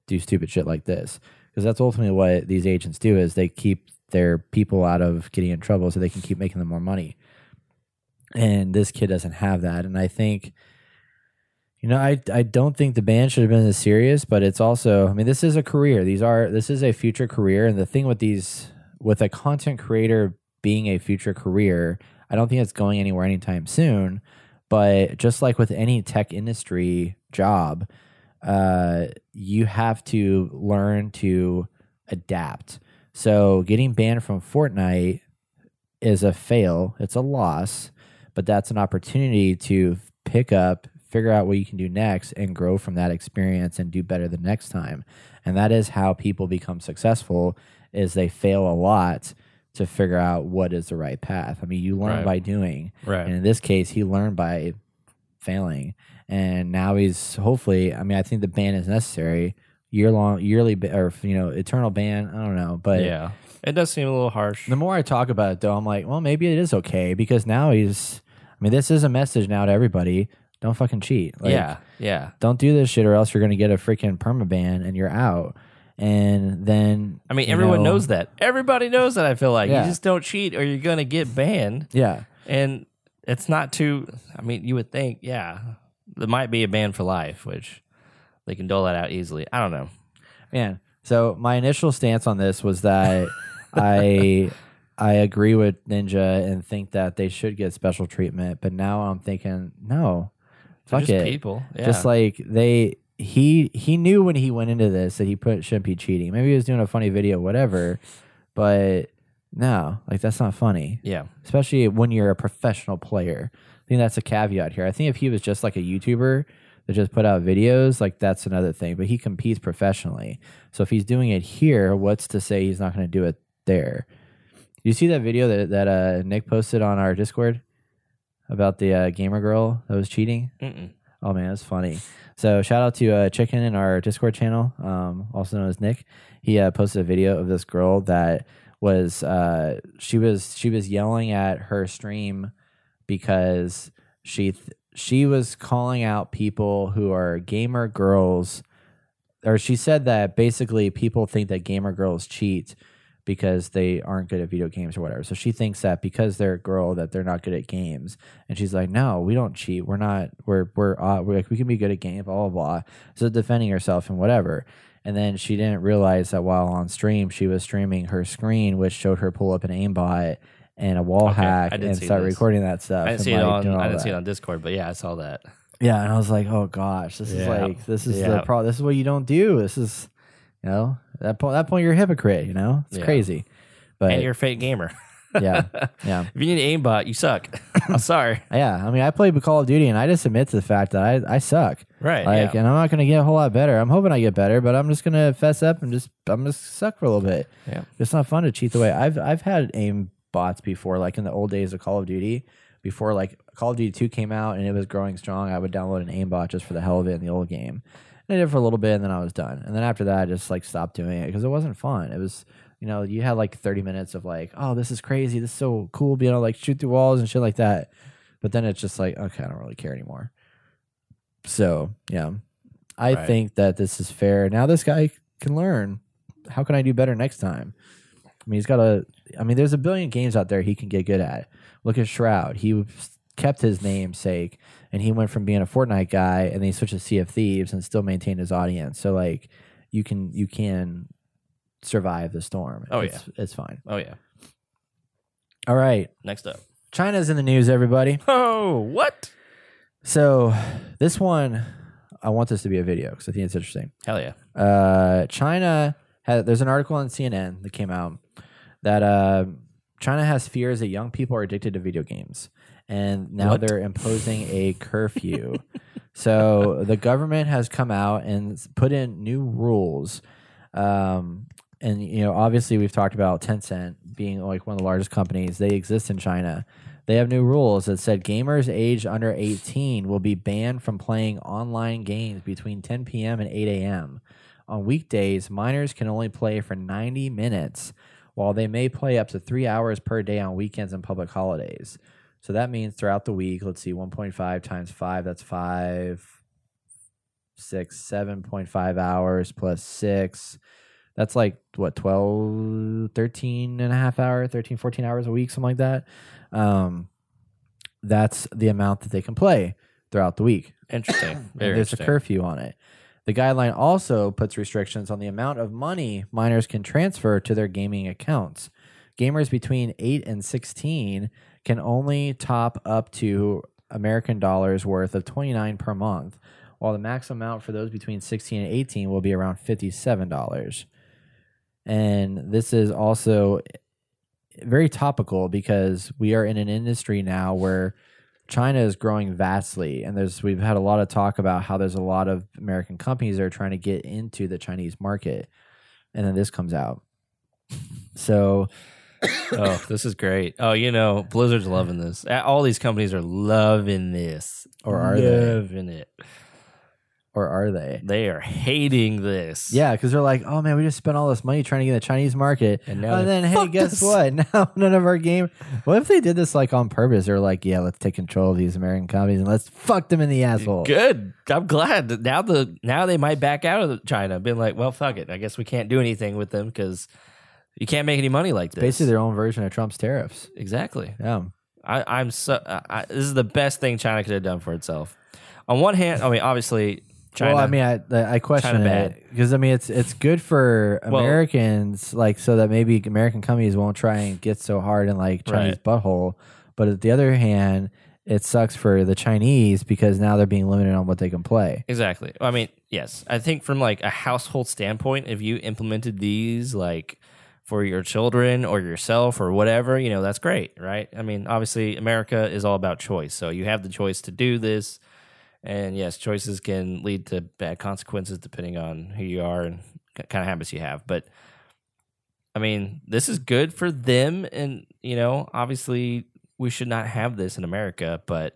do stupid shit like this. Because that's ultimately what these agents do is they keep their people out of getting in trouble so they can keep making them more money. And this kid doesn't have that. And I think you know, I I don't think the ban should have been as serious, but it's also I mean, this is a career. These are this is a future career. And the thing with these with a content creator being a future career, I don't think it's going anywhere anytime soon. But just like with any tech industry job, uh, you have to learn to adapt. So getting banned from Fortnite is a fail. It's a loss, but that's an opportunity to pick up, figure out what you can do next and grow from that experience and do better the next time. And that is how people become successful is they fail a lot to figure out what is the right path. I mean, you learn Right. by doing. Right. And in this case, he learned by failing. And now he's hopefully, I mean, I think the ban is necessary. Year long, yearly, or, you know, eternal ban. I don't know. But yeah, it does seem a little harsh. the more I talk about it, though, I'm like, well, maybe it is okay because now he's, I mean, this is a message now to everybody. Don't fucking cheat. Like, yeah, yeah. Don't do this shit or else you're going to get a freaking permaban and you're out. And then, I mean, everyone know- knows that. Everybody knows that. I feel like Yeah. you just don't cheat or you're gonna get banned. Yeah. And it's not too. I mean, you would think, yeah, there might be a ban for life, which they can dole that out easily. I don't know. Man, so my initial stance on this was that I I agree with Ninja and think that they should get special treatment, but now I'm thinking, no, They're fuck just it. people. Yeah. Just like they he he knew when he went into this that he put shouldn't be cheating. Maybe he was doing a funny video, whatever, but no, like that's not funny. yeah, Especially when you're a professional player. I think that's a caveat here. I think if he was just like a YouTuber that just put out videos, like that's another thing. But he competes professionally. So if he's doing it here, what's to say he's not going to do it there? You see that video that that uh, Nick posted on our Discord about the uh, gamer girl that was cheating? Mm-mm. Oh man, it's funny. So shout out to uh, Chicken in our Discord channel, um, also known as Nick. He uh, posted a video of this girl that was uh, she was she was yelling at her stream because she th- she was calling out people who are gamer girls, or she said that basically people think that gamer girls cheat because they aren't good at video games or whatever. So she thinks that because they're a girl that they're not good at games. And she's like, "No, we don't cheat. We're not. We're we're uh, we're like we can be good at games. Blah blah blah." So defending herself and whatever. And then she didn't realize that while on stream, she was streaming her screen, which showed her pull up an aimbot and a wall Okay, hack and start this. recording that stuff. I didn't and, see it like, on. I didn't see it on Discord, but yeah, I saw that. Yeah, and I was like, "Oh gosh, this is like this is Yeah. the pro. This is what you don't do. This is, you know, that point, that point you're a hypocrite. You know, it's Yeah. crazy. But and you're a fake gamer. yeah, yeah, If you need an aimbot, you suck. I'm sorry. yeah. I mean, I played Call of Duty, and I just admit to the fact that I I suck. Right. Like, yeah. and I'm not gonna get a whole lot better. I'm hoping I get better, but I'm just gonna fess up and just I'm just suck for a little bit. Yeah. It's not fun to cheat the way I've I've had aim bots before, like in the old days of Call of Duty. Before like Call of Duty Two came out and it was growing strong, I would download an aimbot just for the hell of it in the old game. And I did it for a little bit, and then I was done. And then after that, I just like stopped doing it because it wasn't fun. It was you know you had like 30 minutes of like oh this is crazy, this is so cool, you know like shoot through walls and shit like that. But then it's just like okay, I don't really care anymore. So yeah, I Right. think that this is fair. Now this guy can learn. How can I do better next time? I mean, he's got a. I mean, there's a billion games out there he can get good at. Look at Shroud. He kept his namesake, and he went from being a Fortnite guy, and then he switched to Sea of Thieves, and still maintained his audience. So like, you can you can survive the storm. Oh, it's, it's fine. oh yeah. All right, Next up. China's in the news, everybody. Oh, what? So this one, I want this to be a video because I think it's interesting. Hell yeah. uh, China has, there's an article on CNN that came out that uh, China has fears that young people are addicted to video games, and now What? they're imposing a curfew. so the government has come out and put in new rules. Um, and you know, obviously, we've talked about Tencent being like one of the largest companies. They exist in China. They have new rules that said gamers aged under 18 will be banned from playing online games between 10 p.m. and 8 a.m. On weekdays, minors can only play for 90 minutes, while they may play up to three hours per day on weekends and public holidays. So that means throughout the week, let's see, 1.5 times 5, that's 5, 6, 7.5 hours plus 6. That's like, what, 12, 13 and a half hour, 13, 14 hours a week, something like that. Um, that's the amount that they can play throughout the week. Interesting. There's a curfew on it. The guideline also puts restrictions on the amount of money minors can transfer to their gaming accounts. Gamers between 8 and 16 can only top up to American dollars worth of 29 per month, while the maximum amount for those between 16 and 18 will be around $57. And this is also very topical because we are in an industry now where China is growing vastly, and there's we've had a lot of talk about how there's a lot of American companies that are trying to get into the Chinese market, and then this comes out. So oh, this is great. Oh, you know, Blizzard's loving this. All these companies are loving this. Or are they? loving it? Or are they? They are hating this. Yeah, because they're like, oh man, we just spent all this money trying to get the Chinese market, And and, now they then hey, guess what? Now none of our game. What if they did this like on purpose? They're like, yeah, let's take control of these American companies and let's fuck them in the asshole. Good. I'm glad that now the now they might back out of China, being like, well, fuck it. I guess we can't do anything with them because you can't make any money like this. Basically, their own version of Trump's tariffs. exactly. Yeah. I, I'm so. I, I, this is the best thing China could have done for itself. On one hand, I mean, obviously, China. Well, I mean, I I question China bad. it because I mean, it's it's good for Well- Americans, like so that maybe American companies won't try and get so hard in like Chinese butthole. But at the other hand, it sucks for the Chinese because now they're being limited on what they can play. Exactly. I mean, yes. I think from like a household standpoint, if you implemented these like for your children or yourself or whatever, you know, that's great, right? I mean, obviously America is all about choice. So you have the choice to do this. And yes, choices can lead to bad consequences depending on who you are and kind of habits you have. But I mean, this is good for them and, you know, obviously we should not have this in America, but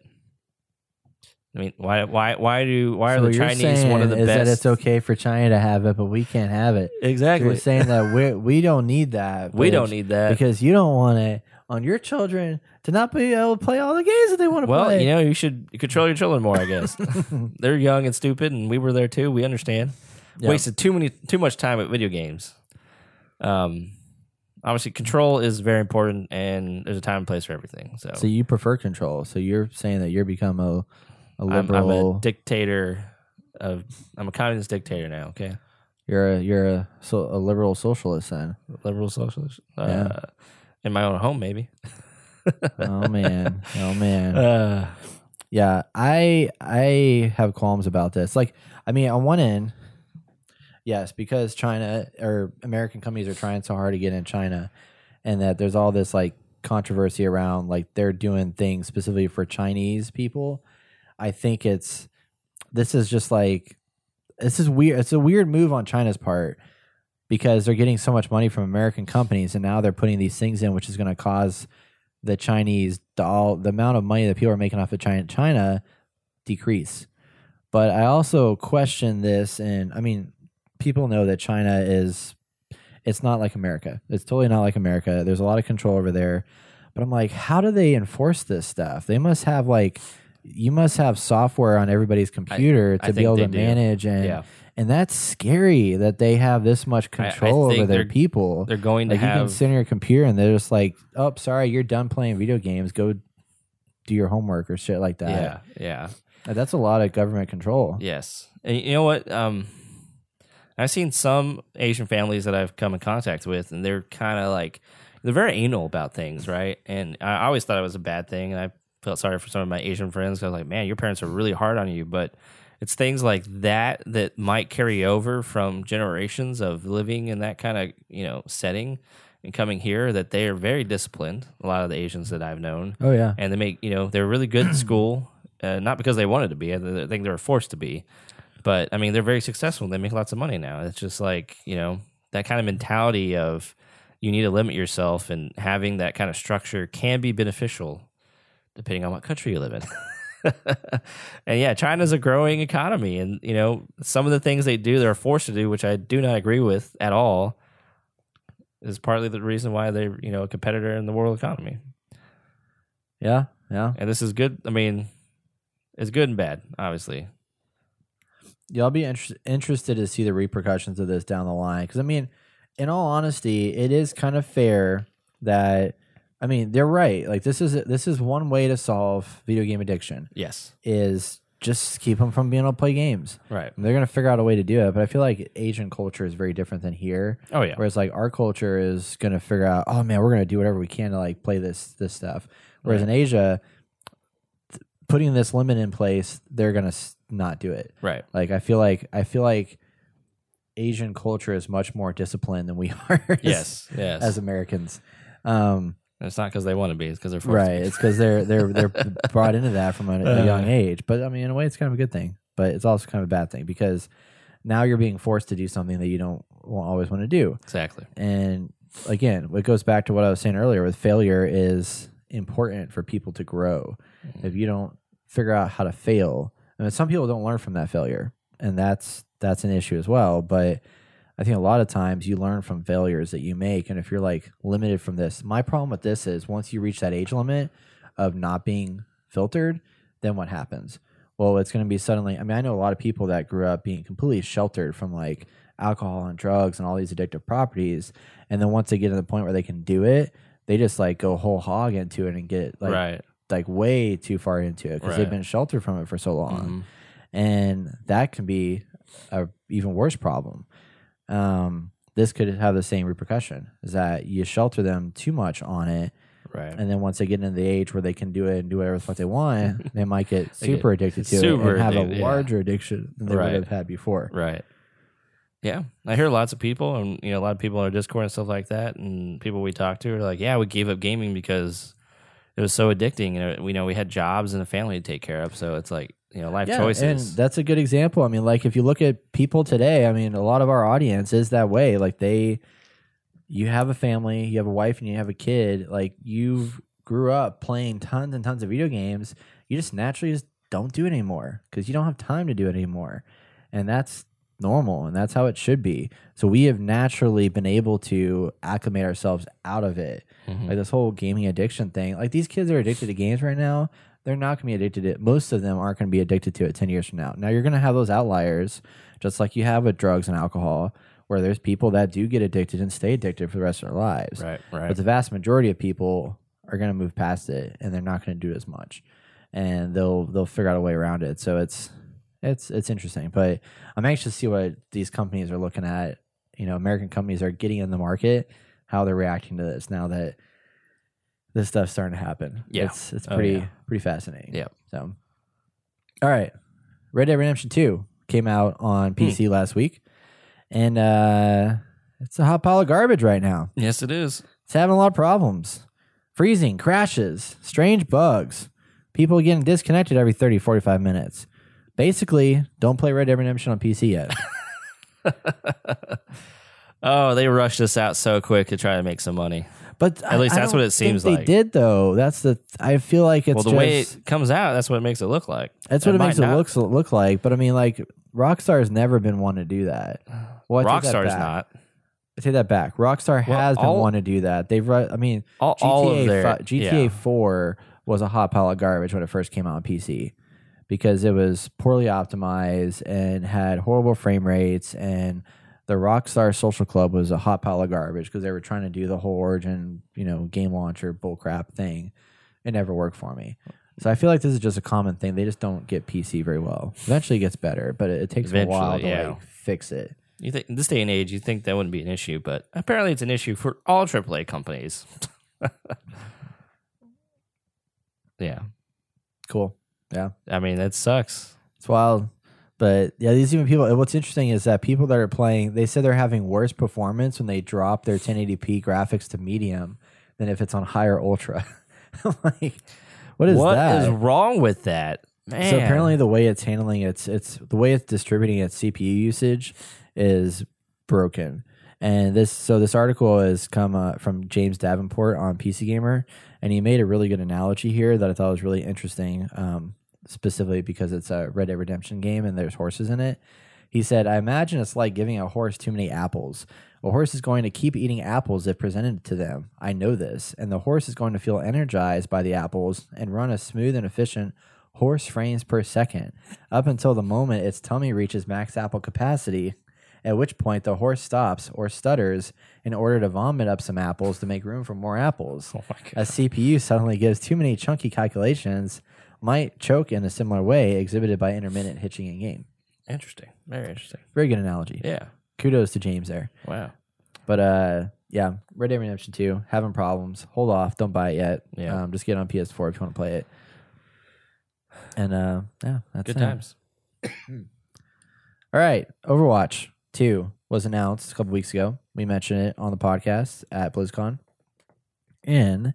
I mean, why, why, why do, why are the Chinese one of the is best? that it's okay for China to have it, but we can't have it. Exactly. You're saying that we we don't need that. we don't need that. because you don't want it on your children to not be able to play all the games that they want to well, play. you know, you should control your children more. I guess they're young and stupid, and we were there too. We understand. Yeah. Wasted too many, too much time at video games. Um, obviously, control is very important, and there's a time and place for everything. So, So you prefer control. So you're saying that you're become a a I'm, I'm liberal. a dictator. Of I'm a communist dictator now. Okay, you're a you're a so, a liberal socialist then. liberal socialist. Uh, Yeah. In my own home, maybe. oh man. Oh man. Uh, Yeah, I I have qualms about this. Like, I mean, on one end, yes, because China or American companies are trying so hard to get in China, and that there's all this like controversy around like they're doing things specifically for Chinese people. I think it's this is just like this is weird. It's a weird move on China's part because they're getting so much money from American companies, and now they're putting these things in, which is going to cause the Chinese doll, the amount of money that people are making off of China, China decrease. But I also question this, and I mean, people know that China is, it's not like America. It's totally not like America. There's a lot of control over there. But I'm like, how do they enforce this stuff? They must have like, you must have software on everybody's computer I to be able to do. manage and. Yeah. And that's scary that they have this much I- I control over their people. they're going to Like you can sit on your computer and they're just like, "Oh, sorry, you're done playing video games. Go do your homework or shit like that." yeah, yeah. Uh, that's a lot of government control. Yes, and you know what? Um, I've seen some Asian families that I've come in contact with, and they're kind of like they're very anal about things, right? And I always thought it was a bad thing, and I felt sorry for some of my Asian friends. 'cause I was like, man, your parents are really hard on you, but it's things like that that might carry over from generations of living in that kind of you know setting and coming here that they are very disciplined. A lot of the Asians that I've known, Oh yeah, and they make you know they're really good at school, uh, not because they wanted to be. I think they were forced to be, but I mean they're very successful. They make lots of money now. It's just like you know that kind of mentality of you need to limit yourself, and having that kind of structure can be beneficial, depending on what country you live in. and yeah, China's a growing economy, and you know some of the things they do, they're forced to do, which I do not agree with at all. Is partly the reason why they're you know a competitor in the world economy yeah, yeah. and this is good. I mean, it's good and bad, obviously. Yeah, I'll be inter- interested to see the repercussions of this down the line. Because I mean, in all honesty, it is kind of fair that I mean they're right. Like this is this is one way to solve video game addiction Yes, is just keep them from being able to play games. right. And they're gonna figure out a way to do it. But I feel like Asian culture is very different than here. Oh yeah, Whereas like our culture is gonna figure out, oh man, we're gonna do whatever we can to like play this this stuff. Whereas in Asia, th- putting this limit in place, they're gonna s- not do it. right. Like I feel like I feel like Asian culture is much more disciplined than we are. as- Yes, yes. as Americans. Um, And it's not because they want to be; it's because they're forced right. To be. It's because they're they're they're brought into that from a, a young Uh. age. But I mean, in a way, it's kind of a good thing. But it's also kind of a bad thing because now you're being forced to do something that you don't wa- always want to do. Exactly. And again, it goes back to what I was saying earlier with failure is important for people to grow. If you don't figure out how to fail, I mean, some people don't learn from that failure, and that's that's an issue as well. But I think a lot of times you learn from failures that you make, and if you're like limited from this, my problem with this is once you reach that age limit of not being filtered, then what happens? Well, it's going to be suddenly. I mean, I know a lot of people that grew up being completely sheltered from like alcohol and drugs and all these addictive properties, and then once they get to the point where they can do it, they just like go whole hog into it and get like right. like way too far into it because they've been sheltered from it for so long, Mhm. and that can be a even worse problem. Um, this could have the same repercussion: is that you shelter them too much on it, Right. and then once they get into the age where they can do it and do whatever the fuck they want, they might get They get super addicted to super it and have a yeah. larger addiction than they Right. would have had before. Right. Yeah, I hear lots of people, and you know, a lot of people on our Discord and stuff like that, and people we talk to are like, "Yeah, we gave up gaming because it was so addicting, and we know we had jobs and a family to take care of, so it's like you know, life choices. and that's a good example. I mean, like if you look at people today, I mean, a lot of our audience is that way. Like they, you have a family, you have a wife, and you have a kid. Like you've grew up playing tons and tons of video games. You just naturally just don't do it anymore because you don't have time to do it anymore, and that's normal and that's how it should be. So we have naturally been able to acclimate ourselves out of it. Mhm. Like this whole gaming addiction thing. Like these kids are addicted to games right now. They're not going to be addicted to it. Most of them aren't going to be addicted to it 10 years from now. Now you're going to have those outliers, just like you have with drugs and alcohol, where there's people that do get addicted and stay addicted for the rest of their lives. right, right, But the vast majority of people are going to move past it and they're not going to do as much. And they'll they'll figure out a way around it. So it's it's it's interesting. But I'm anxious to see what these companies are looking at. You know, American companies are getting in the market, how they're reacting to this now that this stuff's starting to happen. Yeah. It's it's Oh, pretty yeah. pretty fascinating. Yep. So all right. Red Dead Redemption 2 came out on Hmm. PC last week. And uh it's a hot pile of garbage right now. yes, it is. It's having a lot of problems. Freezing, crashes, strange bugs, people getting disconnected every 30, 45 minutes. Basically, don't play Red Dead Redemption on PC yet. Oh, they rushed this out so quick to try to make some money. But At least that's what it seems like. they did though. That's the I feel like it's well, the just, way it comes out, that's what it makes it look like. that's what it, might makes it not- looks look like. But I mean, like Rockstar's never been one to do that. Well, I that Rockstar's not. I take that back. Rockstar Well, has been all- one to do that. They've run. I mean, All, GTA all of their fi- GTA yeah. Four was a hot pile of garbage when it first came out on PC because it was poorly optimized and had horrible frame rates. And the Rockstar Social Club was a hot pile of garbage because they were trying to do the whole Origin, you know, game launcher bullcrap thing. It never worked for me. So I feel like this is just a common thing. They just don't get PC very well. Eventually, it gets better, but it, it takes them a while to yeah. like fix it. You think in this day and age, you think that wouldn't be an issue, but apparently it's an issue for all AAA companies. yeah, Cool. Yeah. I mean that sucks. It's wild. But yeah, these even people. What's interesting is that people that are playing, they said they're having worse performance when they drop their 1080p graphics to medium than if it's on higher ultra. Like, what is What that? is wrong with that? Man. So apparently, the way it's handling its its the way it's distributing its CPU usage is broken. And this so this article has come uh, from James Davenport on PC Gamer, and he made a really good analogy here that I thought was really interesting, um, specifically because it's a Red Dead Redemption game and there's horses in it. He said, "I imagine it's like giving a horse too many apples. A horse is going to keep eating apples if presented to them. I know this, and the horse is going to feel energized by the apples and run a smooth and efficient." horse frames per second up until the moment its tummy reaches max apple capacity, at which point the horse stops or stutters in order to vomit up some apples to make room for more apples. Oh my A CPU suddenly gives too many chunky calculations, might choke in a similar way exhibited by intermittent hitching in game. interesting, very interesting. Very good analogy. Yeah. Kudos to James there. Wow. But uh, yeah, Red Dead Redemption 2, having problems. Hold off. Don't buy it yet. Yeah. Um, just get it on PS4 if you want to play it. And uh, yeah, that's Good it. times. All right, Overwatch 2 was announced a couple weeks ago. We mentioned it on the podcast at BlizzCon. in,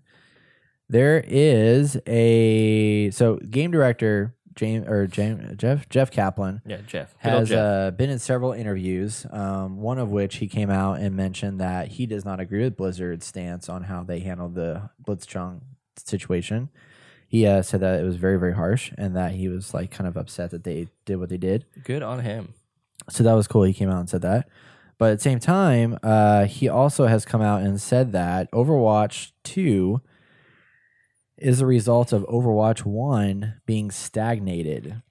there is a so game director James or James Jeff Jeff Kaplan Yeah, Jeff. Good has Jeff. uh, been in several interviews. Um, one of which he came out and mentioned that he does not agree with Blizzard's stance on how they handled the Blitzchung situation. He uh, said that it was very very harsh and that he was like kind of upset that they did what they did. Good on him. So that was cool. He came out and said that. But at the same time, uh, he also has come out and said that Overwatch 2 is a result of Overwatch 1 being stagnated.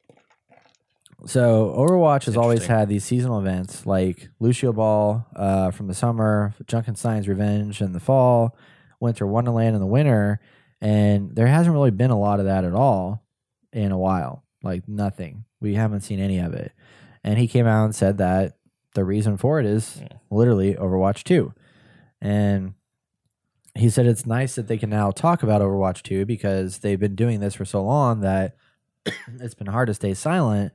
So Overwatch has always had these seasonal events like Lucio Ball uh, from the summer, Junkenstein's Revenge in the fall, Winter Wonderland in the winter, and there hasn't really been a lot of that at all in a while. Like nothing. We haven't seen any of it. And he came out and said that the reason for it is Yeah. literally Overwatch 2. And he said it's nice that they can now talk about Overwatch 2 because they've been doing this for so long that it's been hard to stay silent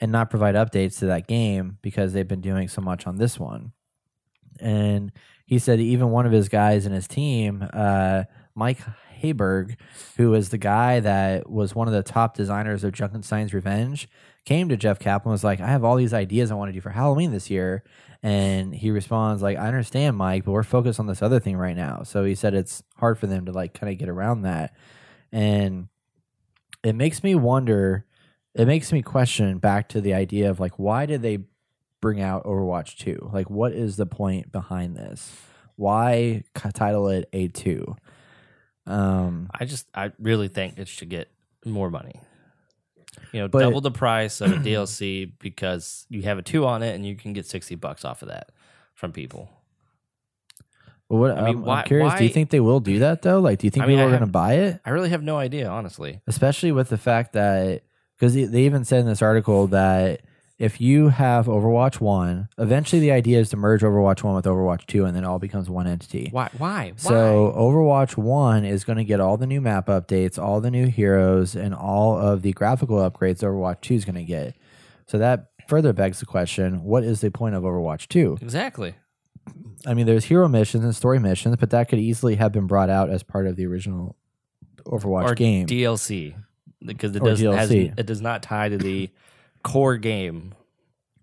and not provide updates to that game because they've been doing so much on this one. And he said even one of his guys in his team, uh, Mike Heiberg, who was the guy that was one of the top designers of Junkenstein's Revenge, came to Jeff Kaplan was like, I have all these ideas I want to do for Halloween this year. And he responds like, I understand, Mike, but we're focused on this other thing right now. So he said it's hard for them to like kind of get around that. And it makes me wonder, it makes me question back to the idea of like, why did they bring out Overwatch 2? Like, what is the point behind this? Why title it A2? Um, I just, I really think it should get more money. You know, But- double the price of a DLC because you have a two on it and you can get 60 bucks off of that from people. but what, I mean, um, I'm, why- I'm curious, do you think they will do that though? Like, do you think I mean, people I are going to buy it? I really have no idea, honestly. especially with the fact that because they even said in this article that if you have Overwatch One, eventually the idea is to merge Overwatch One with Overwatch Two, and then it all becomes one entity. Why? Why? So Overwatch One is going to get all the new map updates, all the new heroes, and all of the graphical upgrades Overwatch Two is going to get. So that further begs the question: What is the point of Overwatch Two? exactly. I mean, there's hero missions and story missions, but that could easily have been brought out as part of the original Overwatch or game. DLC because it does has, it does not tie to the core game.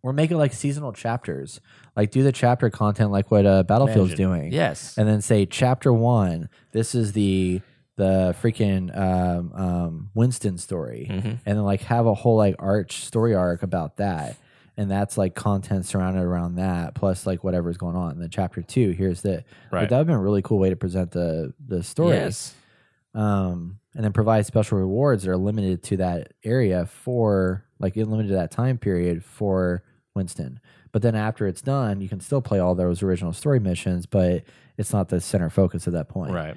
or make it like seasonal chapters. Like do the chapter content like what uh, Battlefield's Imagine. doing. Yes. And then say chapter one, this is the the freaking um, um, Winston story, Mhm. and then like have a whole like arch story arc about that, and that's like content surrounded around that, plus like whatever's going on. And then chapter two, here's the Right. Like, that would have been a really cool way to present the the story Yes. um, and then provide special rewards that are limited to that area for like limited to that time period for Winston. But then after it's done, you can still play all those original story missions, but it's not the center focus at that point. Right.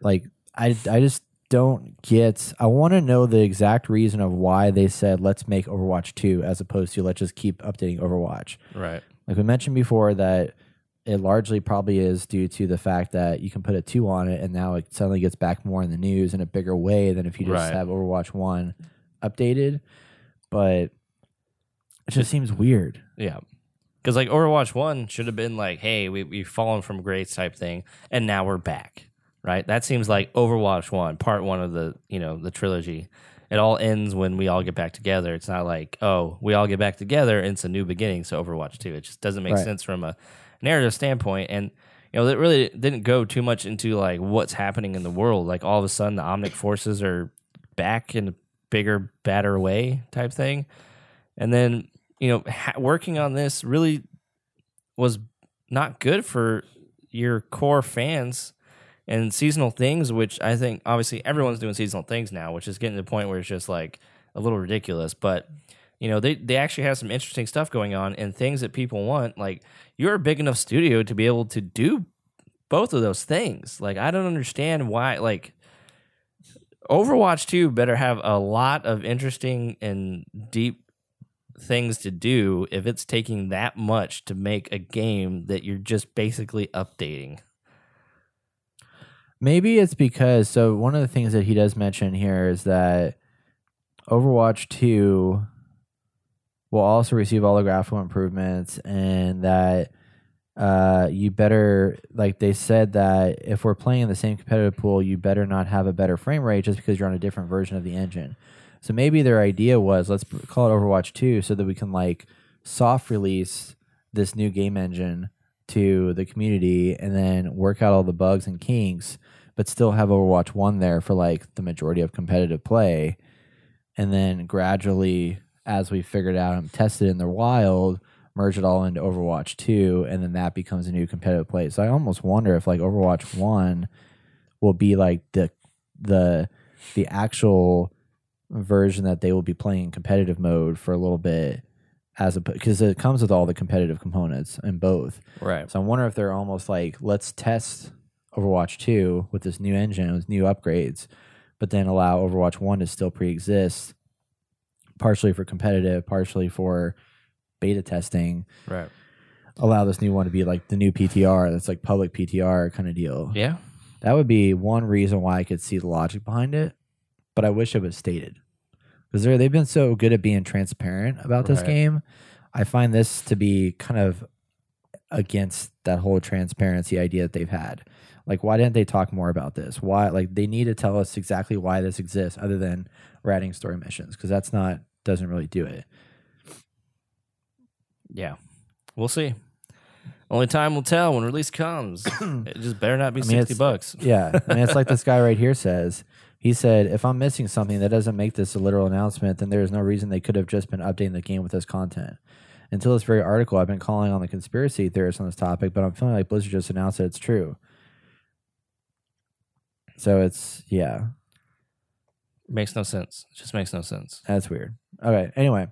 Like I I just don't get I want to know the exact reason of why they said let's make Overwatch 2 as opposed to let's just keep updating Overwatch. Right. Like we mentioned before, that it largely probably is due to the fact that you can put a two on it, and now it suddenly gets back more in the news in a bigger way than if you just Right. have Overwatch One updated. But it just seems weird. Yeah. Because like Overwatch One should have been like, hey, we we've fallen from grace type thing, and now we're back. Right. That seems like Overwatch One, part one of the you know the trilogy. It all ends when we all get back together. It's not like oh we all get back together and it's a new beginning. So Overwatch Two, it just doesn't make Right. sense from a narrative standpoint. And you know that really didn't go too much into like what's happening in the world. Like all of a sudden the Omnic forces are back in bigger, better way type thing. And then you know ha- working on this really was not good for your core fans and seasonal things which i think obviously everyone's doing seasonal things now which is getting to the point where it's just like a little ridiculous. But you know they, they actually have some interesting stuff going on and things that people want. Like you're a big enough studio to be able to do both of those things. Like i don't understand why like overwatch 2 better have a lot of interesting and deep things to do if it's taking that much to make a game that you're just basically updating. Maybe it's because so one of the things that he does mention here is that Overwatch 2 will also receive all the graphical improvements and that uh, you better like they said that if we're playing in the same competitive pool, you better not have a better frame rate just because you're on a different version of the engine. So maybe their idea was let's call it Overwatch 2 so that we can like soft release this new game engine to the community and then work out all the bugs and kinks, but still have Overwatch 1 there for like the majority of competitive play. And then gradually, as we figured out and tested in the wild, merge it all into Overwatch 2, and then that becomes a new competitive play. So I almost wonder if like Overwatch 1 will be like the the the actual version that they will be playing in competitive mode for a little bit as a because it comes with all the competitive components in both. Right. So I wonder if they're almost like let's test Overwatch 2 with this new engine with new upgrades, but then allow Overwatch 1 to still pre-exist partially for competitive, partially for beta testing. Right. Allow this new one to be like the new PTR that's like public PTR kind of deal. Yeah. That would be one reason why I could see the logic behind it, but I wish it was stated because they've been so good at being transparent about this Right. game. I find this to be kind of against that whole transparency idea that they've had. Like, why didn't they talk more about this? Why, like, they need to tell us exactly why this exists, other than we're story missions, because that's not doesn't really do it. Yeah. We'll see. Only time will tell when release comes. it just better not be I mean, 60 it's- bucks. Yeah, I mean, it's like this guy right here says. He said, "If I'm missing something that doesn't make this a literal announcement, then there is no reason they could have just been updating the game with this content." Until this very article, I've been calling on the conspiracy theorists on this topic, but I'm feeling like Blizzard just announced that it's true. So it's yeah, Makes no sense. It just makes no sense. that's weird. Okay, anyway,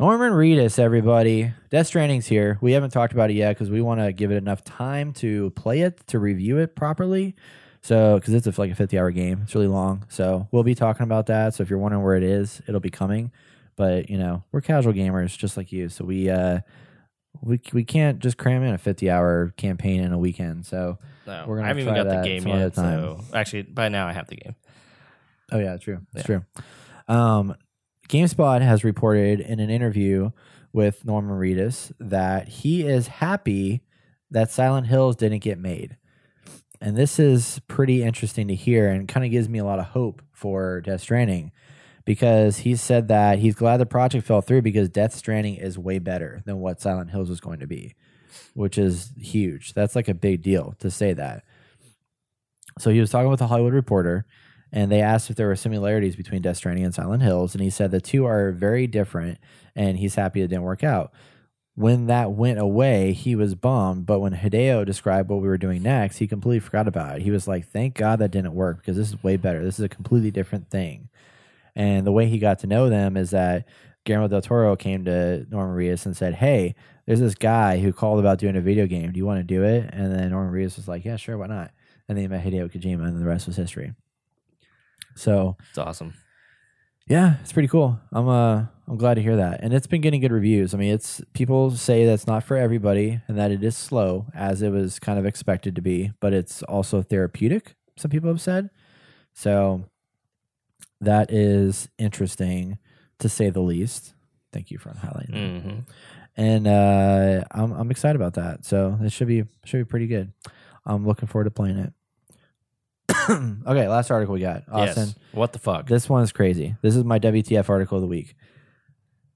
Norman Reedus, everybody, Death Stranding's here. We haven't talked about it yet because we want to give it enough time to play it to review it properly. So, because it's a, like a 50 hour game, it's really long. So, we'll be talking about that. So, if you're wondering where it is, it'll be coming. But, you know, we're casual gamers just like you. So, we, uh, we, we can't just cram in a 50 hour campaign in a weekend. So, No, We're gonna I haven't even got the game yet. So actually, by now I have the game. Oh yeah, true. It's true. Um, GameSpot has reported in an interview with Norman Reedus that he is happy that Silent Hills didn't get made. And this is pretty interesting to hear and kind of gives me a lot of hope for Death Stranding because he said that he's glad the project fell through because Death Stranding is way better than what Silent Hills was going to be, which is huge. That's like a big deal to say that. So he was talking with a Hollywood Reporter and they asked if there were similarities between Death Stranding and Silent Hills, and he said the two are very different, and he's happy it didn't work out. When that went away, he was bummed, but when Hideo described what we were doing next, he completely forgot about it. He was like, "Thank God that didn't work because this is way better. This is a completely different thing." And the way he got to know them is that Guillermo del Toro came to Norman Reedus and said, "Hey, there's this guy who called about doing a video game. Do you want to do it?" And then Norman Reedus was like, "Yeah, sure, why not?" And then he met Hideo Kojima, and the rest was history. So It's awesome. yeah, it's pretty cool. I'm uh I'm glad to hear that. And it's been getting good reviews. I mean, it's people say that's not for everybody and that it is slow as it was kind of expected to be, but it's also therapeutic, some people have said. So that is interesting to say the least. Thank you for highlighting. that. hmm And uh I'm I'm excited about that. So it should be should be pretty good. I'm looking forward to playing it. okay, last article we got. Austin. Yes. What the fuck? This one is crazy. This is my WTF article of the week.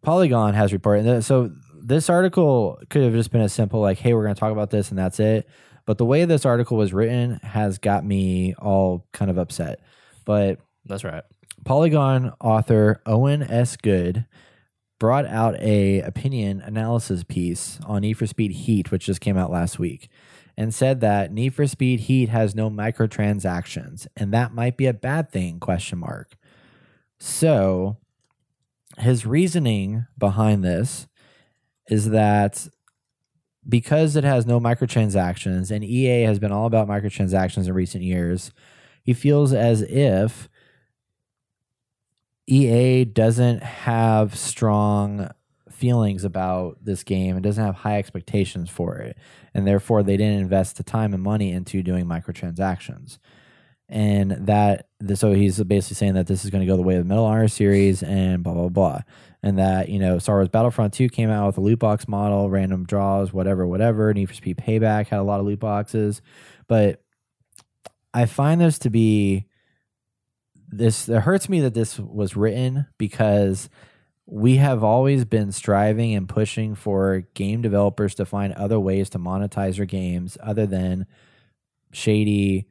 Polygon has reported. So this article could have just been as simple like, "Hey, we're going to talk about this," and that's it. But the way this article was written has got me all kind of upset. But That's right. Polygon author Owen S. Good brought out a opinion analysis piece on E for Speed Heat, which just came out last week, and said that Need for Speed Heat has no microtransactions, and that might be a bad thing? Question mark. So, his reasoning behind this is that because it has no microtransactions, and EA has been all about microtransactions in recent years, he feels as if EA doesn't have strong feelings about this game and doesn't have high expectations for it. And therefore, they didn't invest the time and money into doing microtransactions. and that th- so he's basically saying that this is going to go the way of the Medal Honor series and blah blah blah, and that you know Star Wars Battlefront Two came out with a loot box model, random draws, whatever, whatever. Need for Speed Payback had a lot of loot boxes, but I find this to be this. It hurts me that this was written because we have always been striving and pushing for game developers to find other ways to monetize their games other than shady,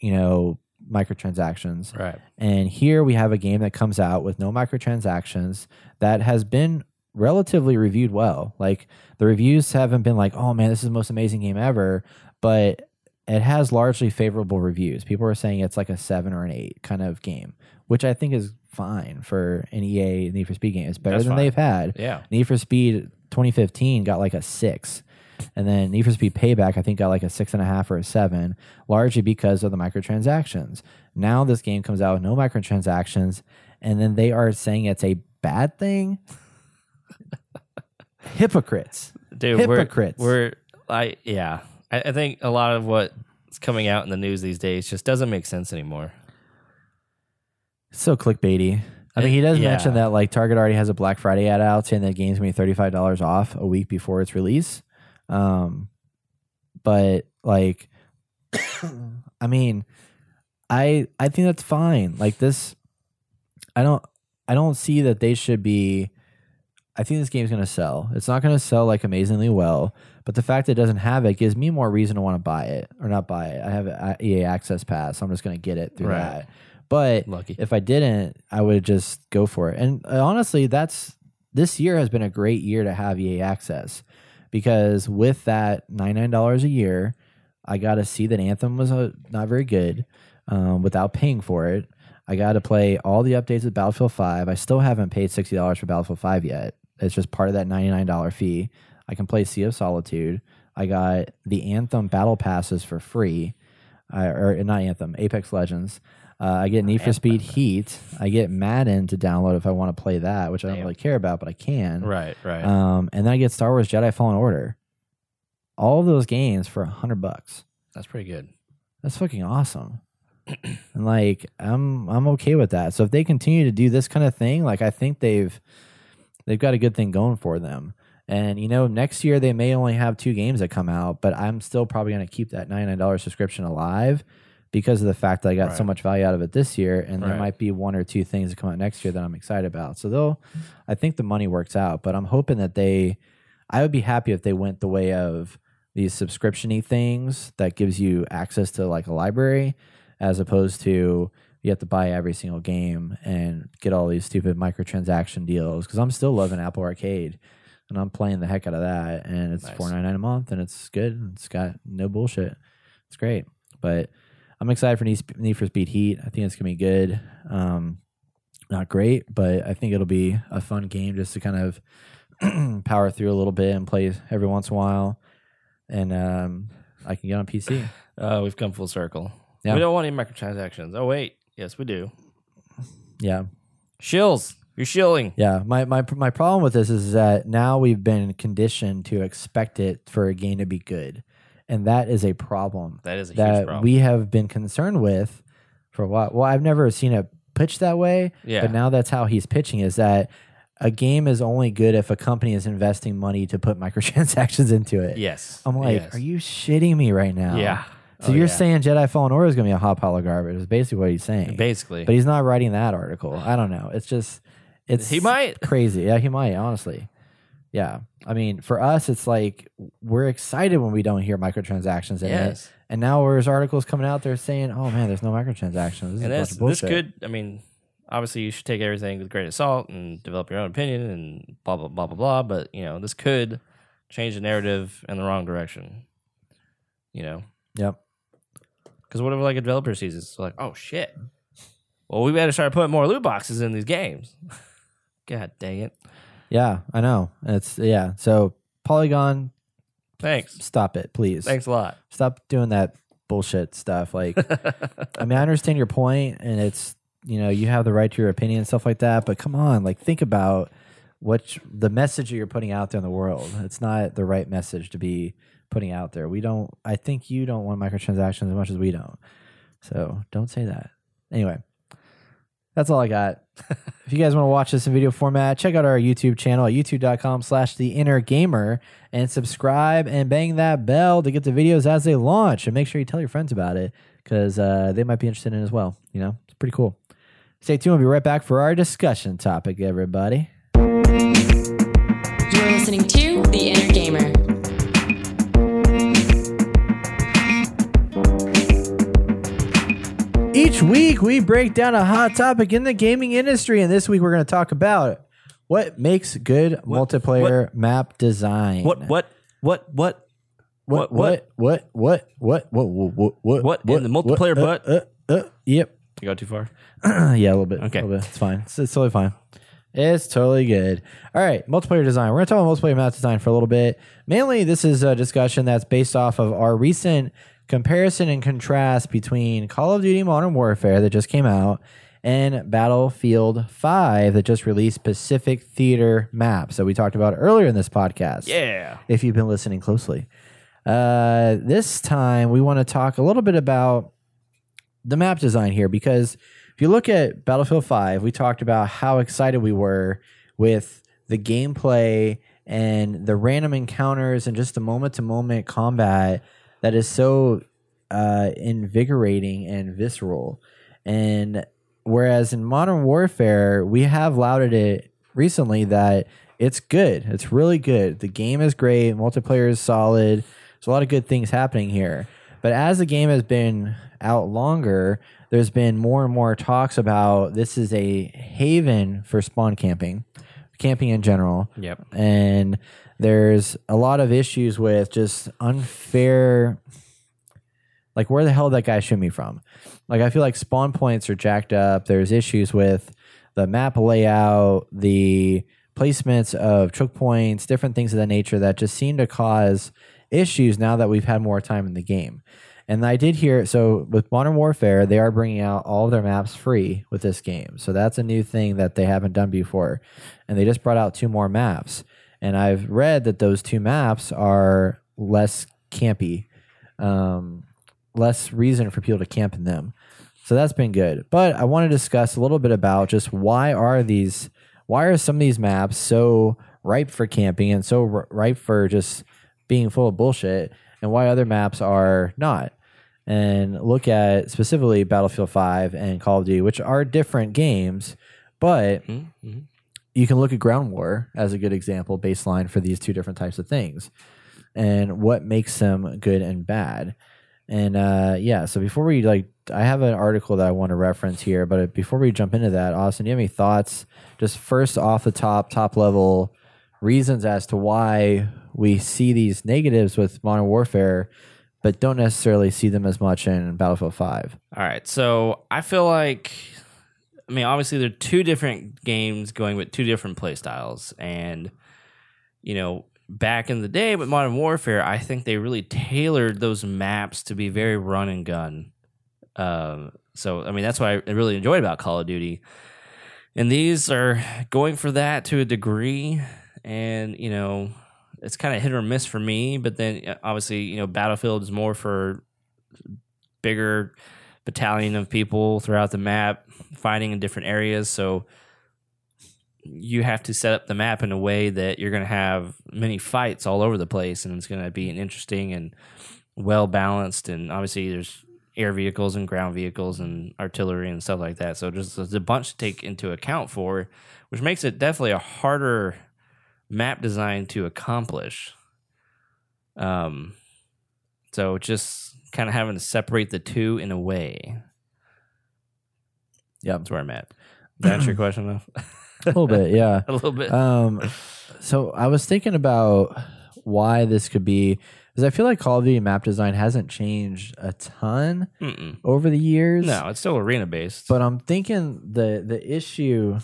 you know, microtransactions. Right. And here we have a game that comes out with no microtransactions that has been relatively reviewed well. Like the reviews haven't been like, oh man, this is the most amazing game ever, but it has largely favorable reviews. People are saying it's like a seven or an eight kind of game, which I think is fine for an EA Need for Speed game. It's better That's than fine. they've had. Yeah. Need for Speed 2015 got like a six. And then Need for Speed Payback, I think, got like a six and a half or a seven, largely because of the microtransactions. Now this game comes out with no microtransactions, and then they are saying it's a bad thing. Hypocrites. Dude, Hypocrites. We're, we're I yeah. I, I think a lot of what's coming out in the news these days just doesn't make sense anymore. So clickbaity. I mean, he does Yeah. mention that like Target already has a Black Friday ad out saying that game's gonna be thirty five dollars off a week before its release. Um, but like, I mean, I I think that's fine. Like this, I don't I don't see that they should be. I think this game's gonna sell. It's not gonna sell like amazingly well, but the fact that it doesn't have it gives me more reason to want to buy it or not buy it. I have a EA Access Pass, so I'm just gonna get it through Right. that. But Lucky. if I didn't, I would just go for it. And uh, honestly, that's this year has been a great year to have EA Access because with that $99 a year, I got to see that Anthem was uh, not very good um, without paying for it. I got to play all the updates of Battlefield 5. I still haven't paid $60 for Battlefield 5 yet. It's just part of that $99 fee. I can play Sea of Solitude. I got the Anthem battle passes for free, uh, or not Anthem, Apex Legends. Uh, I get Need for Speed Heat. I get Madden to download if I want to play that, which I don't Damn. really care about, but I can. Right, right. Um, and then I get Star Wars Jedi Fallen Order. All of those games for a hundred bucks. That's pretty good. That's fucking awesome. and like I'm I'm okay with that. So if they continue to do this kind of thing, like I think they've they've got a good thing going for them. And you know, next year they may only have two games that come out, but I'm still probably going to keep that $99 subscription alive because of the fact that I got so much value out of it this year and there might be one or two things that come out next year that I'm excited about. So they'll I think the money works out, but I'm hoping that they I would be happy if they went the way of these subscription-y things that gives you access to like a library as opposed to you have to buy every single game and get all these stupid microtransaction deals because I'm still loving Apple Arcade and I'm playing the heck out of that and it's Nice. four ninety nine a month and it's good and it's got no bullshit. It's great, but I'm excited for Need, for Speed Heat. I think it's gonna be good. Um, not great, but I think it'll be a fun game just to kind of power through a little bit and play every once in a while. And um, I can get on PC. Uh, we've come full circle. Yeah. We don't want any microtransactions. Oh wait, yes we do. Yeah, Shills, you're shilling. Yeah, my, my my problem with this is that now we've been conditioned to expect it for a game to be good, and that is a problem That is a huge that problem. we have been concerned with for a while. Well, I've never seen it pitched that way, Yeah. but now that's how he's pitching is that a game is only good if a company is investing money to put microtransactions into it. yes. I'm like, Yes. are you shitting me right now? Yeah. So Oh, you're yeah. saying Jedi Fallen Order is going to be a hot pile of garbage? Is basically what he's saying. basically? But he's not writing that article. I don't know. It's just it's He might. crazy. Yeah, he might, honestly. Yeah. I mean, for us it's like we're excited when we don't hear microtransactions in it. Yes. And now there's articles coming out there saying, "Oh man, there's no microtransactions." This and bunch this this could. I mean, obviously you should take everything with of salt and develop your own opinion and blah blah blah blah blah. But you know, this could change the narrative in the wrong direction. You know, Yep. because whatever like a developer sees, it's like, oh shit. Well, we better start putting more loot boxes in these games. God dang it! Yeah, I know. It's yeah. So Polygon, Thanks. stop it, please. Thanks a lot. Stop doing that bullshit stuff. Like, I mean, I understand your point, and it's you know you have the right to your opinion and stuff like that. But come on, like think about what you- the message that you're putting out there in the world. It's not the right message to be putting out there. We don't. I think you don't want microtransactions as much as we don't. So don't say that. Anyway, that's all I got. If you guys want to watch this in video format, check out our YouTube channel at youtube.com slash the inner gamer and subscribe and bang that bell to get the videos as they launch. And make sure you tell your friends about it because uh, they might be interested in it as well. You know, it's pretty cool. Stay tuned. We'll be right back for our discussion topic, everybody. You're listening to The Inner Gamer. Each week, we break down a hot topic in the gaming industry, and this week we're going to talk about what makes good multiplayer map design. What? What? What? What? What? what- What? What? What? What? What? What? What? What in the multiplayer what, butt? Uh, uh, yep. You go too far. yeah, a little bit. Okay. a little bit. It's fine. It's, it's totally fine. It's totally good. All right, multiplayer design. We're gonna talk about multiplayer map design for a little bit. Mainly, this is a discussion that's based off of our recent comparison and contrast between Call of Duty Modern Warfare that just came out and Battlefield 5 that just released Pacific Theater maps that we talked about earlier in this podcast Yeah. if you've been listening closely. Uh, this time, we want to talk a little bit about the map design here because if you look at Battlefield 5, we talked about how excited we were with the gameplay and the random encounters and just the moment to moment combat that is so uh, invigorating and visceral. And whereas in Modern Warfare, we have lauded it recently that it's good. It's really good. The game is great. Multiplayer is solid. There's a lot of good things happening here. But as the game has been out longer, there's been more and more talks about this is a haven for spawn camping, camping in general. Yep. And there's a lot of issues with just unfair like where the hell that guy shoot me from? Like I feel like spawn points are jacked up. There's issues with the map layout, the placements of choke points, different things of that nature that just seem to cause issues now that we've had more time in the game. And I did hear so with Modern Warfare, they are bringing out all of their maps free with this game. So that's a new thing that they haven't done before. And they just brought out two more maps. And I've read that those two maps are less campy, um, less reason for people to camp in them. So that's been good. But I want to discuss a little bit about just why are these, why are some of these maps so ripe for camping and so r- ripe for just being full of bullshit, and why other maps are not. And look at specifically Battlefield 5 and Call of Duty, which are different games, but Mm-hmm. You can look at Ground War as a good example, baseline for these two different types of things, and what makes them good and bad. And uh, yeah, so before we like, I have an article that I want to reference here, but before we jump into that, Austin, do you have any thoughts? Just first off the top, top level reasons as to why we see these negatives with Modern Warfare, but don't necessarily see them as much in Battlefield Five. All right. So I feel like, I mean, obviously they're two different games going with two different play styles. And, you know, back in the day with Modern Warfare, I think they really tailored those maps to be very run and gun. Um, so, I mean, that's what I really enjoyed about Call of Duty. And these are going for that to a degree. And, you know, it's kind of hit or miss for me. But then obviously, you know, Battlefield is more for bigger battalion of people throughout the map fighting in different areas. So you have to set up the map in a way that you're going to have many fights all over the place and it's going to be an interesting and well balanced. And obviously, there's air vehicles and ground vehicles and artillery and stuff like that. So just there's a bunch to take into account for, which makes it definitely a harder map design to accomplish. Um, so just kind of having to separate the two in a way. Yeah, That's where I'm at. Did answer your question though? A little bit, yeah. a little bit. Um, so I was thinking about why this could be because I feel like Call of Duty map design hasn't changed a ton Mm-mm. over the years. No, it's still arena based. But I'm thinking the the issue,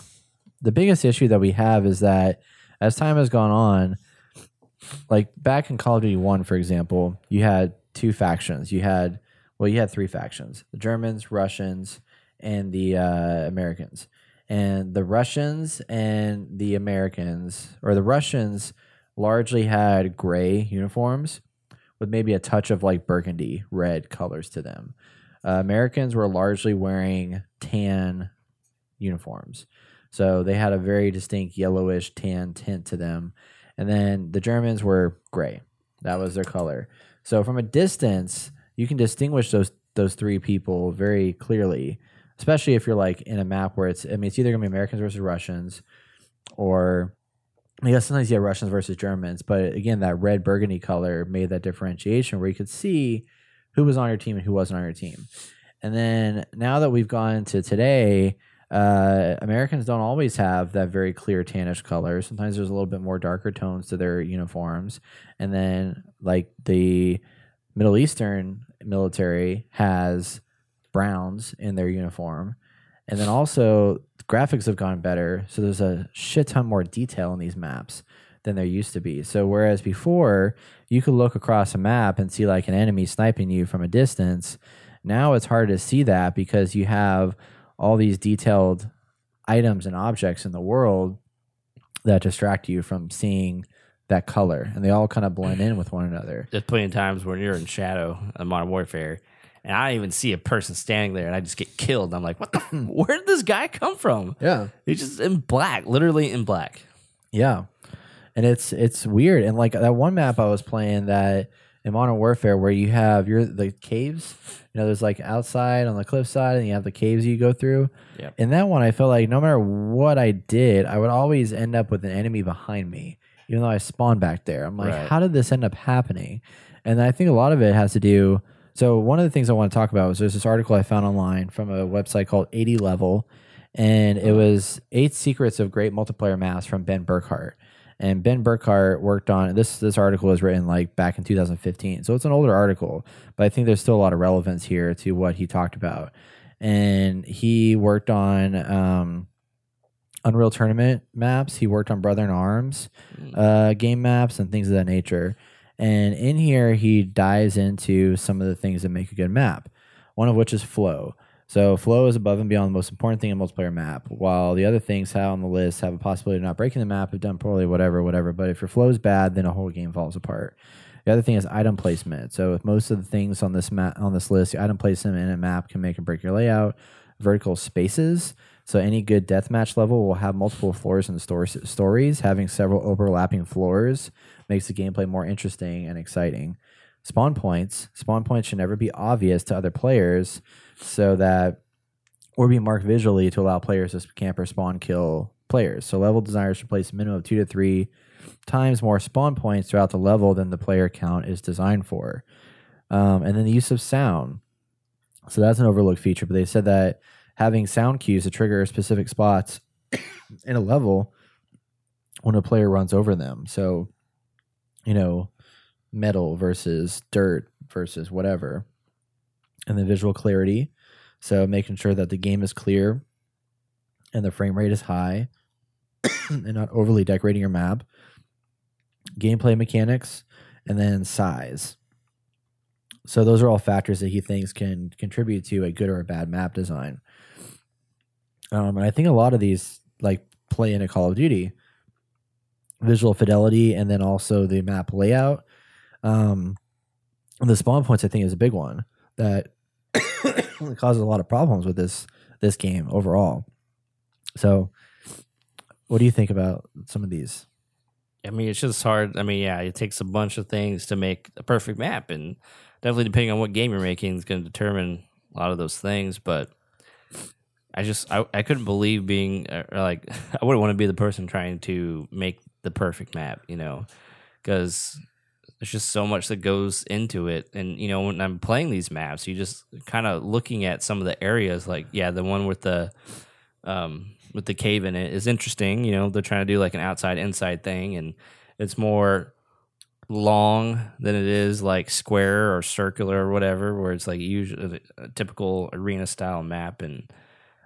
the biggest issue that we have is that as time has gone on, like back in Call of Duty One, for example, you had two factions. You had well, you had three factions: the Germans, Russians, and the uh, Americans. And the Russians and the Americans, or the Russians, largely had gray uniforms with maybe a touch of like burgundy red colors to them. uh, Americans were largely wearing tan uniforms. So they had a very distinct yellowish tan tint to them. And then the Germans were gray. That was their color. So from a distance, you can distinguish those those three people very clearly, especially if you're like in a map where it's I mean it's either gonna be Americans versus Russians or I guess sometimes you have Russians versus Germans, but again, that red burgundy color made that differentiation where you could see who was on your team and who wasn't on your team. And then now that we've gone to today, uh, Americans don't always have that very clear tannish color. Sometimes there's a little bit more darker tones to their uniforms. And then, like the Middle Eastern military has browns in their uniform. And then also, graphics have gone better. So there's a shit ton more detail in these maps than there used to be. So whereas before you could look across a map and see like an enemy sniping you from a distance, now it's hard to see that because you have all these detailed items and objects in the world that distract you from seeing that color and they all kind of blend in with one another. There's plenty of times when you're in shadow in Modern Warfare, and I don't even see a person standing there, and I just get killed. I'm like, what the? where did this guy come from? Yeah. He's just in black, literally in black. Yeah. And it's it's weird. And like that one map I was playing that in Modern Warfare where you have your the caves, you know, there's like outside on the cliffside and you have the caves you go through. Yep. In that one I felt like no matter what I did, I would always end up with an enemy behind me, even though I spawned back there. I'm like, Right. how did this end up happening? And I think a lot of it has to do so one of the things I want to talk about was there's this article I found online from a website called 80 Level, and it uh-huh. was eight secrets of great multiplayer maps from Ben Burkhart. And Ben Burkhart worked on this. This article was written like back in 2015, so it's an older article, but I think there's still a lot of relevance here to what he talked about. And he worked on um, Unreal Tournament maps. He worked on Brother in Arms uh, game maps and things of that nature. And in here, he dives into some of the things that make a good map. One of which is flow. So flow is above and beyond the most important thing in a multiplayer map. While the other things have on the list have a possibility of not breaking the map, have done poorly, whatever, whatever. But if your flow is bad, then a whole game falls apart. The other thing is item placement. So if most of the things on this map on this list, the item placement in a map can make or break your layout. Vertical spaces. So any good deathmatch level will have multiple floors and stor- stories. Having several overlapping floors makes the gameplay more interesting and exciting. Spawn points. Spawn points should never be obvious to other players, so that or be marked visually to allow players to camp or spawn kill players. So level designers should place a minimum of two to three times more spawn points throughout the level than the player count is designed for. Um, and then the use of sound. So that's an overlooked feature, but they said that having sound cues to trigger specific spots in a level when a player runs over them. So, you know, metal versus dirt versus whatever. And the visual clarity. So making sure that the game is clear and the frame rate is high and not overly decorating your map. Gameplay mechanics and then size. So those are all factors that he thinks can contribute to a good or a bad map design. Um, and I think a lot of these like play into Call of Duty. Visual fidelity and then also the map layout. Um, the spawn points I think is a big one that causes a lot of problems with this this game overall. So, what do you think about some of these? I mean, it's just hard. I mean, yeah, it takes a bunch of things to make a perfect map, and definitely depending on what game you're making is going to determine a lot of those things. But I just, I, I couldn't believe being uh, like, I wouldn't want to be the person trying to make the perfect map, you know, because there's just so much that goes into it. And you know, when I'm playing these maps, you just kind of looking at some of the areas, like yeah, the one with the um, with the cave in it is interesting. You know, they're trying to do like an outside inside thing, and it's more long than it is like square or circular or whatever, where it's like usually a typical arena style map. And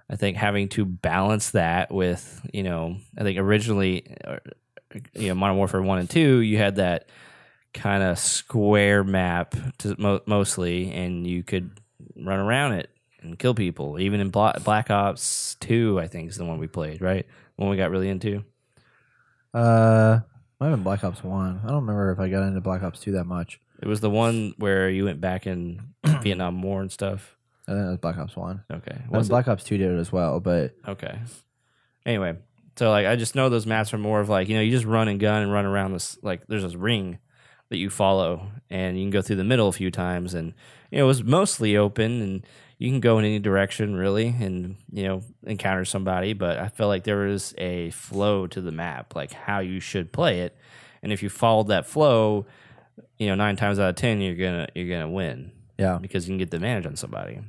I think having to balance that with, you know, I think originally, uh, you know, Modern Warfare one and two, you had that kind of square map to mo- mostly, and you could run around it and kill people. Even in Bla- Black Ops Two, I think is the one we played, right? One we got really into. Uh, might have been Black Ops One. I don't remember if I got into Black Ops Two that much. It was the one where you went back in Vietnam War and stuff. I think it was Black Ops One. Okay. Was? Black Ops Two did it as well, but Okay. Anyway, so like I just know those maps are more of like you know you just run and gun and run around this like there's this ring that you follow and you can go through the middle a few times and you know it was mostly open and you can go in any direction really and you know encounter somebody but I felt like there was a flow to the map like how you should play it and if you followed that flow you know nine times out of ten you're gonna you're gonna win yeah, because you can get the advantage on somebody.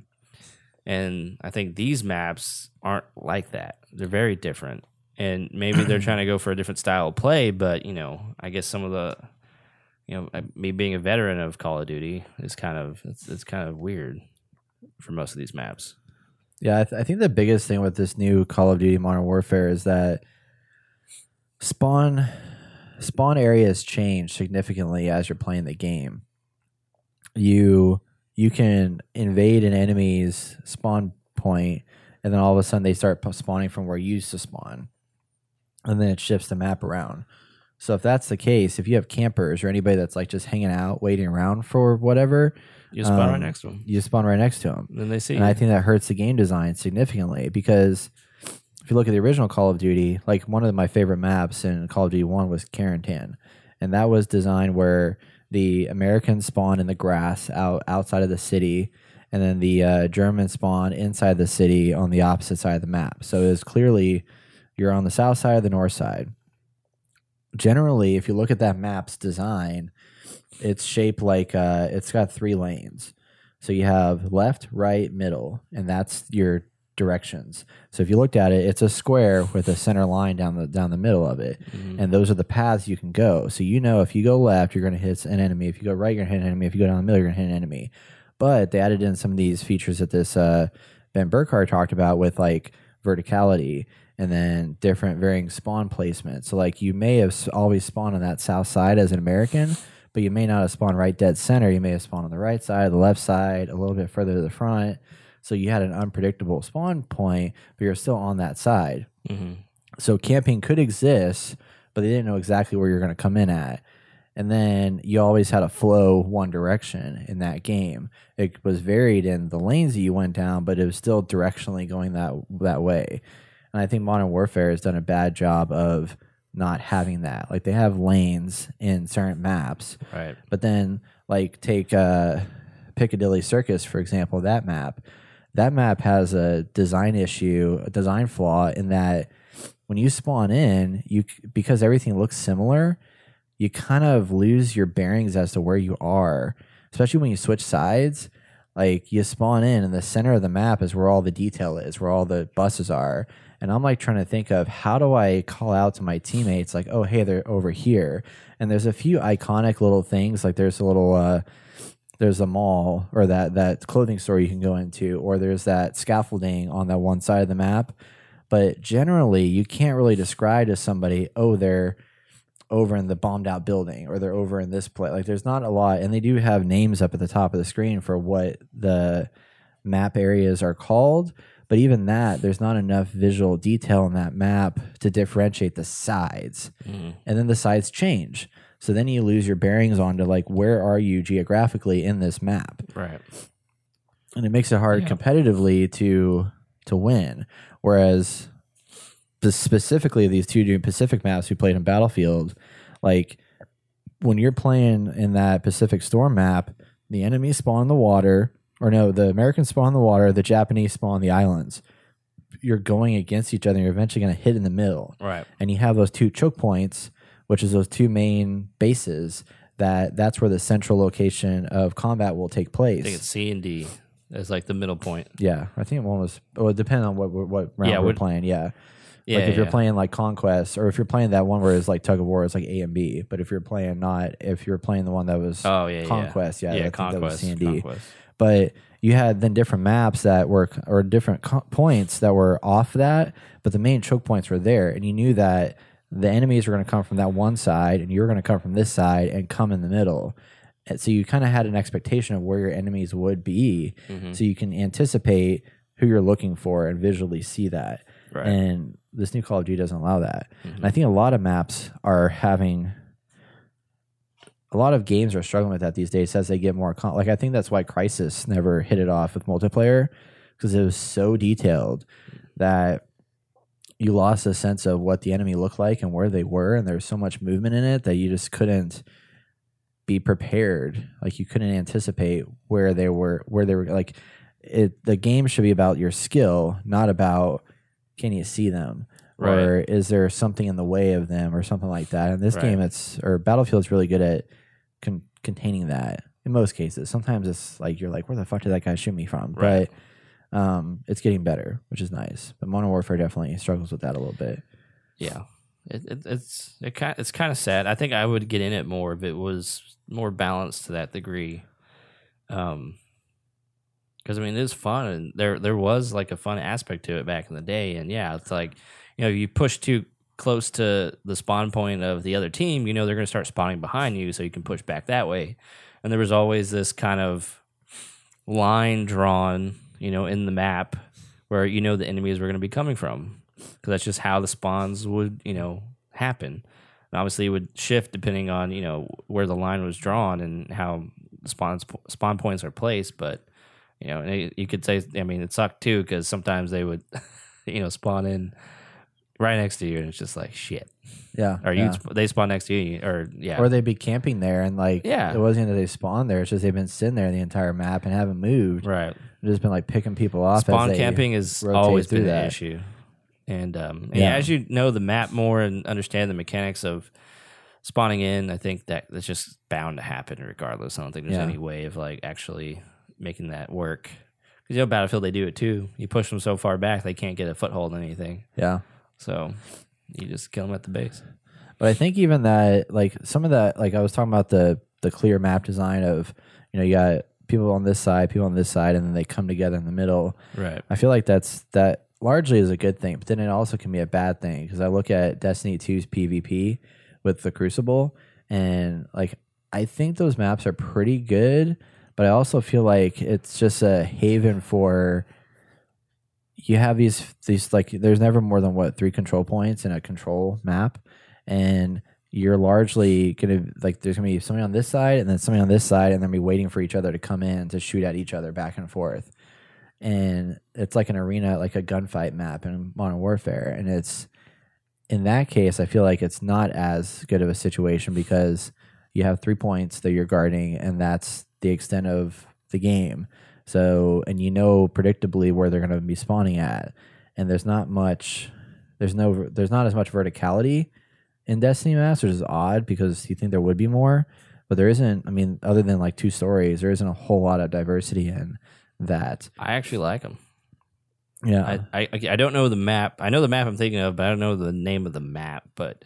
And I think these maps aren't like that. They're very different. And maybe they're trying to go for a different style of play, but you know, I guess some of the you know, I- me being a veteran of Call of Duty is kind of it's, it's kind of weird for most of these maps. yeah. I, th- I think the biggest thing with this new Call of Duty Modern Warfare is that spawn spawn areas change significantly as you're playing the game. You you can invade an enemy's spawn point, and then all of a sudden they start spawning from where you used to spawn, and then it shifts the map around. So if that's the case, if you have campers or anybody that's like just hanging out, waiting around for whatever, You spawn right Um, next to them. you spawn right next to them. Then they see you. I think that hurts the game design significantly because if you look at the original Call of Duty, like one of my favorite maps in Call of Duty 1 was Carentan. And that was designed where the Americans spawn in the grass out outside of the city, and then the uh, Germans spawn inside the city on the opposite side of the map. So it was clearly you're on the south side or the north side. Generally, if you look at that map's design, it's shaped like uh, it's got three lanes. So you have left, right, middle, and that's your directions. So if you looked at it, it's a square with a center line down the down the middle of it, Mhm. and those are the paths you can go. So you know if you go left, you're going to hit an enemy. If you go right, you're going to hit an enemy. If you go down the middle, you're going to hit an enemy. But they added in some of these features that this uh, Ben Burkhart talked about with like verticality and then different varying spawn placement. So like you may have always spawned on that south side as an American, but you may not have spawned right dead center. You may have spawned on the right side, the left side, a little bit further to the front. So you had an unpredictable spawn point, but you're still on that side. Mhm. So camping could exist, but they didn't know exactly where you're going to come in at. And then you always had a flow one direction in that game. It was varied in the lanes that you went down, but it was still directionally going that that way. And I think Modern Warfare has done a bad job of not having that. Like they have lanes in certain maps, Right. but then, like, take uh, Piccadilly Circus, for example, that map. That map has a design issue, a design flaw in that when you spawn in, you because everything looks similar, you kind of lose your bearings as to where you are, especially when you switch sides. Like you spawn in, and the center of the map is where all the detail is, where all the buses are. And I'm like trying to think of how do I call out to my teammates, like, oh, hey, they're over here. And there's a few iconic little things, like there's a little, uh, there's a mall or that that clothing store you can go into, or there's that scaffolding on that one side of the map. But generally, you can't really describe to somebody, oh, they're over in the bombed out building or they're over in this place. Like there's not a lot, and they do have names up at the top of the screen for what the map areas are called. But even that, there's not enough visual detail in that map to differentiate the sides. Mhm. And then the sides change. So then you lose your bearings onto like where are you geographically in this map Right. and it makes it hard Yeah. competitively to to win. Whereas the- specifically these two new Pacific maps we played in Battlefield, like when you're playing in that Pacific Storm map, the enemies spawn in the water, or no, the Americans spawn in the water, the Japanese spawn in the islands. You're going against each other. You're eventually going to hit in the middle Right. and you have those two choke points, which is those two main bases. That that's where the central location of combat will take place. I think it's. C and D as like the middle point. Yeah, I think one was. Well, it depends on what what round Yeah, we're playing. Yeah, Yeah. like if you're yeah. playing like conquest, or if you're playing that one where it's like tug of war, it's like A and B. But if you're playing not, if you're playing the one that was Oh yeah. conquest, yeah, Yeah. I think that was conquest. C and D. But you had then different maps that were or different co- points that were off that, but the main choke points were there, and you knew that the enemies were going to come from that one side, and you were going to come from this side and come in the middle. And so you kind of had an expectation of where your enemies would be, Mhm. so you can anticipate who you're looking for and visually see that. Right. And this new Call of Duty doesn't allow that. Mhm. And I think a lot of maps are having a lot of games are struggling with that these days as they get more con- like I think that's why Crysis never hit it off with multiplayer because it was so detailed that you lost a sense of what the enemy looked like and where they were and there's so much movement in it that you just couldn't be prepared. Like you couldn't anticipate where they were where they were like it the game should be about your skill not about can you see them or is there something in the way of them or something like that. In this Right. game it's or battlefield's really good at con- containing that in most cases sometimes it's like you're like where the fuck did that guy shoot me from Right. but um it's getting better which is nice but modern warfare definitely struggles with that a little bit Yeah, it, it, it's it kind it's kind of sad. I think I would get in it more if it was more balanced to that degree. Um, because I mean, it is fun, and there there was like a fun aspect to it back in the day. And yeah, it's like you know, you push too close to the spawn point of the other team, you know they're going to start spawning behind you, so you can push back that way. And there was always this kind of line drawn, you know, in the map where you know the enemies were going to be coming from because that's just how the spawns would you know happen and obviously it would shift depending on you know where the line was drawn and how spawns spawn points are placed but you know you could say i mean it sucked too because sometimes they would you know spawn in right next to you and it's just like shit yeah or yeah. you they spawn next to you or yeah or they'd be camping there and like Yeah. it wasn't that they spawned there it's just they've been sitting there the entire map and haven't moved right They've just been like picking people off as spawn they camping has rotate always through been an that. issue and um and Yeah. yeah. as you know the map more and understand the mechanics of spawning in i think that that's just bound to happen regardless i don't think there's Yeah. any way of like actually making that work because you know battlefield they do it too you push them so far back they can't get a foothold in anything yeah so you just kill them at the base But I think even that, like some of that, like I was talking about the the clear map design of, you know, you got people on this side, people on this side, and then they come together in the middle. right I feel like that's that largely is a good thing, but then it also can be a bad thing because I look at Destiny 2's PvP with the Crucible, and like I think those maps are pretty good, but I also feel like it's just a haven for you have these these like there's never more than what three control points in a control map, and you're largely gonna like there's gonna be somebody on this side and then somebody on this side, and then be waiting for each other to come in to shoot at each other back and forth and it's like an arena, like a gunfight map in Modern Warfare. And it's in that case, I feel like it's not as good of a situation because you have three points that you're guarding, and that's the extent of the game. So, and you know predictably where they're going to be spawning at, and there's not much, there's no, there's not as much verticality in Destiny which is odd because you think there would be more, but there isn't. I mean, other than like two stories, there isn't a whole lot of diversity in that. i actually like them Yeah, I, I I don't know the map. I know the map I'm thinking of, but I don't know the name of the map. But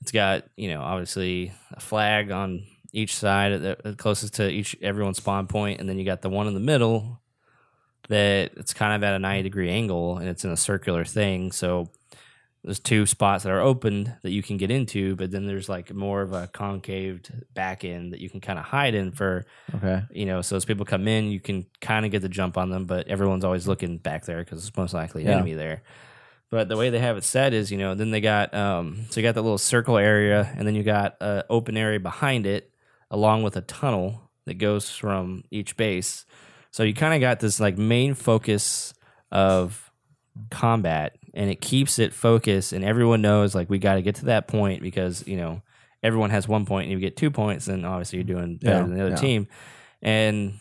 it's got you know obviously a flag on each side, at the the closest to each everyone's spawn point, and then you got the one in the middle that it's kind of at a 90 degree angle, and it's in a circular thing. So there's two spots that are opened that you can get into, but then there's like more of a concaved back end that you can kind of hide in for okay. you know, so as people come in, you can kind of get the jump on them, but everyone's always looking back there because it's most likely Yeah. enemy there. But the way they have it set is, you know, then they got um, so you got that little circle area, and then you got an open area behind it, along with a tunnel that goes from each base. So you kind of got this like main focus of combat, and it keeps it focused, and everyone knows like we got to get to that point because you know everyone has one point, and you get two points, then obviously you're doing better Yeah, than the other yeah. team. And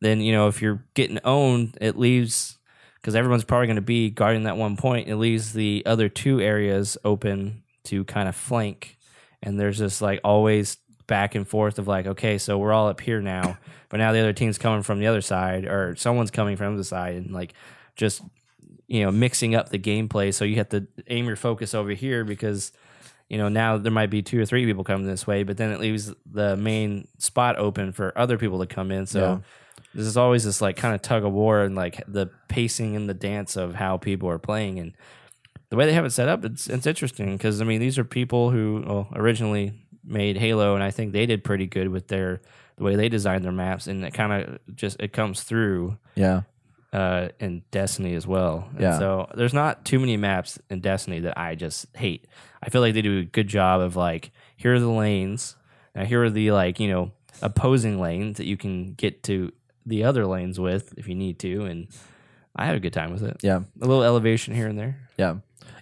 then you know if you're getting owned, it leaves because everyone's probably going to be guarding that one point. It leaves the other two areas open to kind of flank, and there's this like always back and forth of like, okay, so we're all up here now, but now the other team's coming from the other side, or someone's coming from the side, and like just you know mixing up the gameplay. So you have to aim your focus over here because you know now there might be two or three people coming this way, but then it leaves the main spot open for other people to come in. So Yeah. this is always this like kind of tug of war and like the pacing and the dance of how people are playing and the way they have it set up. It's it's interesting because I mean these are people who well, originally made Halo, and I think they did pretty good with their the way they designed their maps, and it kind of just it comes through Yeah. uh, in Destiny as well. And Yeah. So there's not too many maps in Destiny that I just hate. I feel like they do a good job of like here are the lanes, Now here are the like you know opposing lanes that you can get to the other lanes with if you need to, and I had a good time with it. Yeah. A little elevation here and there. Yeah.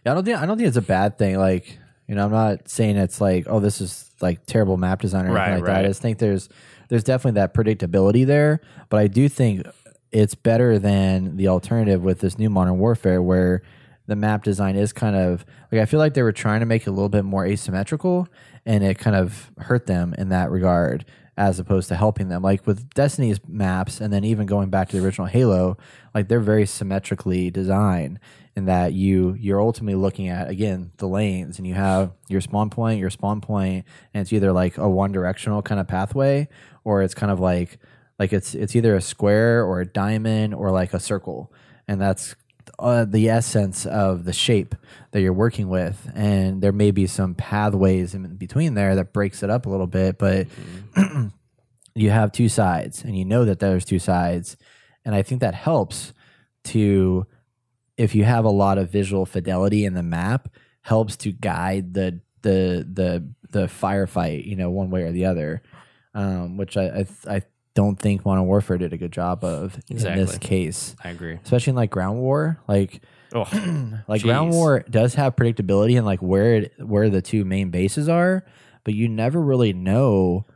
Yeah, I don't think I don't think it's a bad thing. Like, you know, I'm not saying it's like, oh, this is like terrible map design or anything Right, like that. I just think there's there's definitely that predictability there. But I do think it's better than the alternative with this new modern warfare where the map design is kind of like I feel like they were trying to make it a little bit more asymmetrical and it kind of hurt them in that regard as opposed to helping them. Like with Destiny's maps and then even going back to the original Halo, like they're very symmetrically designed that you you're ultimately looking at again the lanes and you have your spawn point, your spawn point, and it's either like a one directional kind of pathway or it's kind of like like it's it's either a square or a diamond or like a circle. And that's uh, the essence of the shape that you're working with and there may be some pathways in between there that breaks it up a little bit but you have two sides and you know that there's two sides and i think that helps to if you have a lot of visual fidelity in the map helps to guide the the the the firefight you know one way or the other um, which I, I i don't think modern warfare did a good job of in this case. I agree. especially in like ground war like Oh, like ground war does have predictability and like where it, where the two main bases are but you never really know.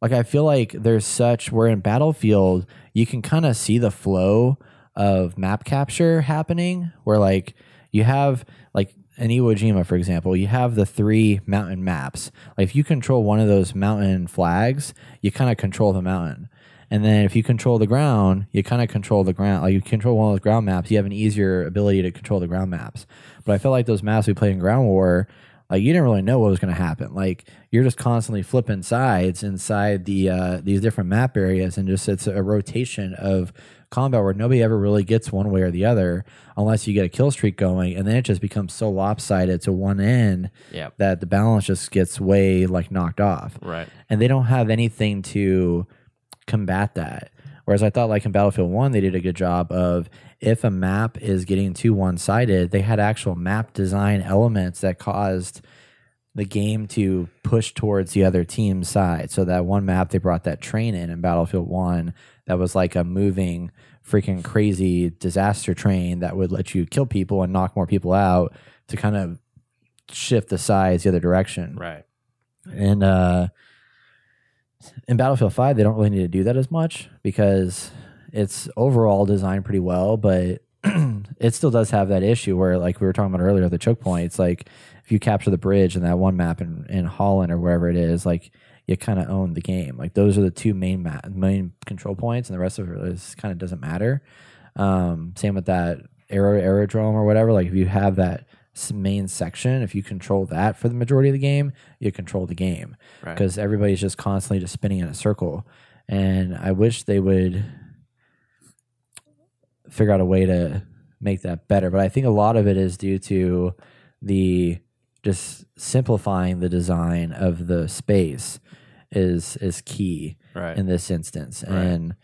Like i feel like there's such where in battlefield you can kind of see the flow of map capture happening where like you have like in Iwo Jima, for example, you have the three mountain maps. Like if you control one of those mountain flags, you kind of control the mountain. And then if you control the ground, you kind of control the ground. Like you control one of those ground maps, you have an easier ability to control the ground maps. But I felt like those maps we played in ground war, like you didn't really know what was going to happen. Like you're just constantly flipping sides inside the uh, these different map areas, and just it's a rotation of combat where nobody ever really gets one way or the other unless you get a kill streak going, and then it just becomes so lopsided to one end Yep. that the balance just gets way like knocked off Right. and they don't have anything to combat that. Whereas I thought, like in Battlefield 1, they did a good job of if a map is getting too one sided, they had actual map design elements that caused the game to push towards the other team's side. So that one map, they brought that train in in Battlefield 1 that was like a moving, freaking crazy disaster train that would let you kill people and knock more people out to kind of shift the sides the other direction. Right. And uh, in Battlefield 5, they don't really need to do that as much because it's overall designed pretty well, but it still does have that issue where, like we were talking about earlier, the choke point. It's like if you capture the bridge in that one map in, in Holland or wherever it is, like you kind of own the game. Like those are the two main ma- main control points, and the rest of it is kind of doesn't matter. Um, same with that aero aerodrome or whatever. Like if you have that main section, if you control that for the majority of the game, you control the game Right. because everybody's just constantly just spinning in a circle. And I wish they would figure out a way to make that better. But I think a lot of it is due to the just simplifying the design of the space is is key Right. in this instance. Right. And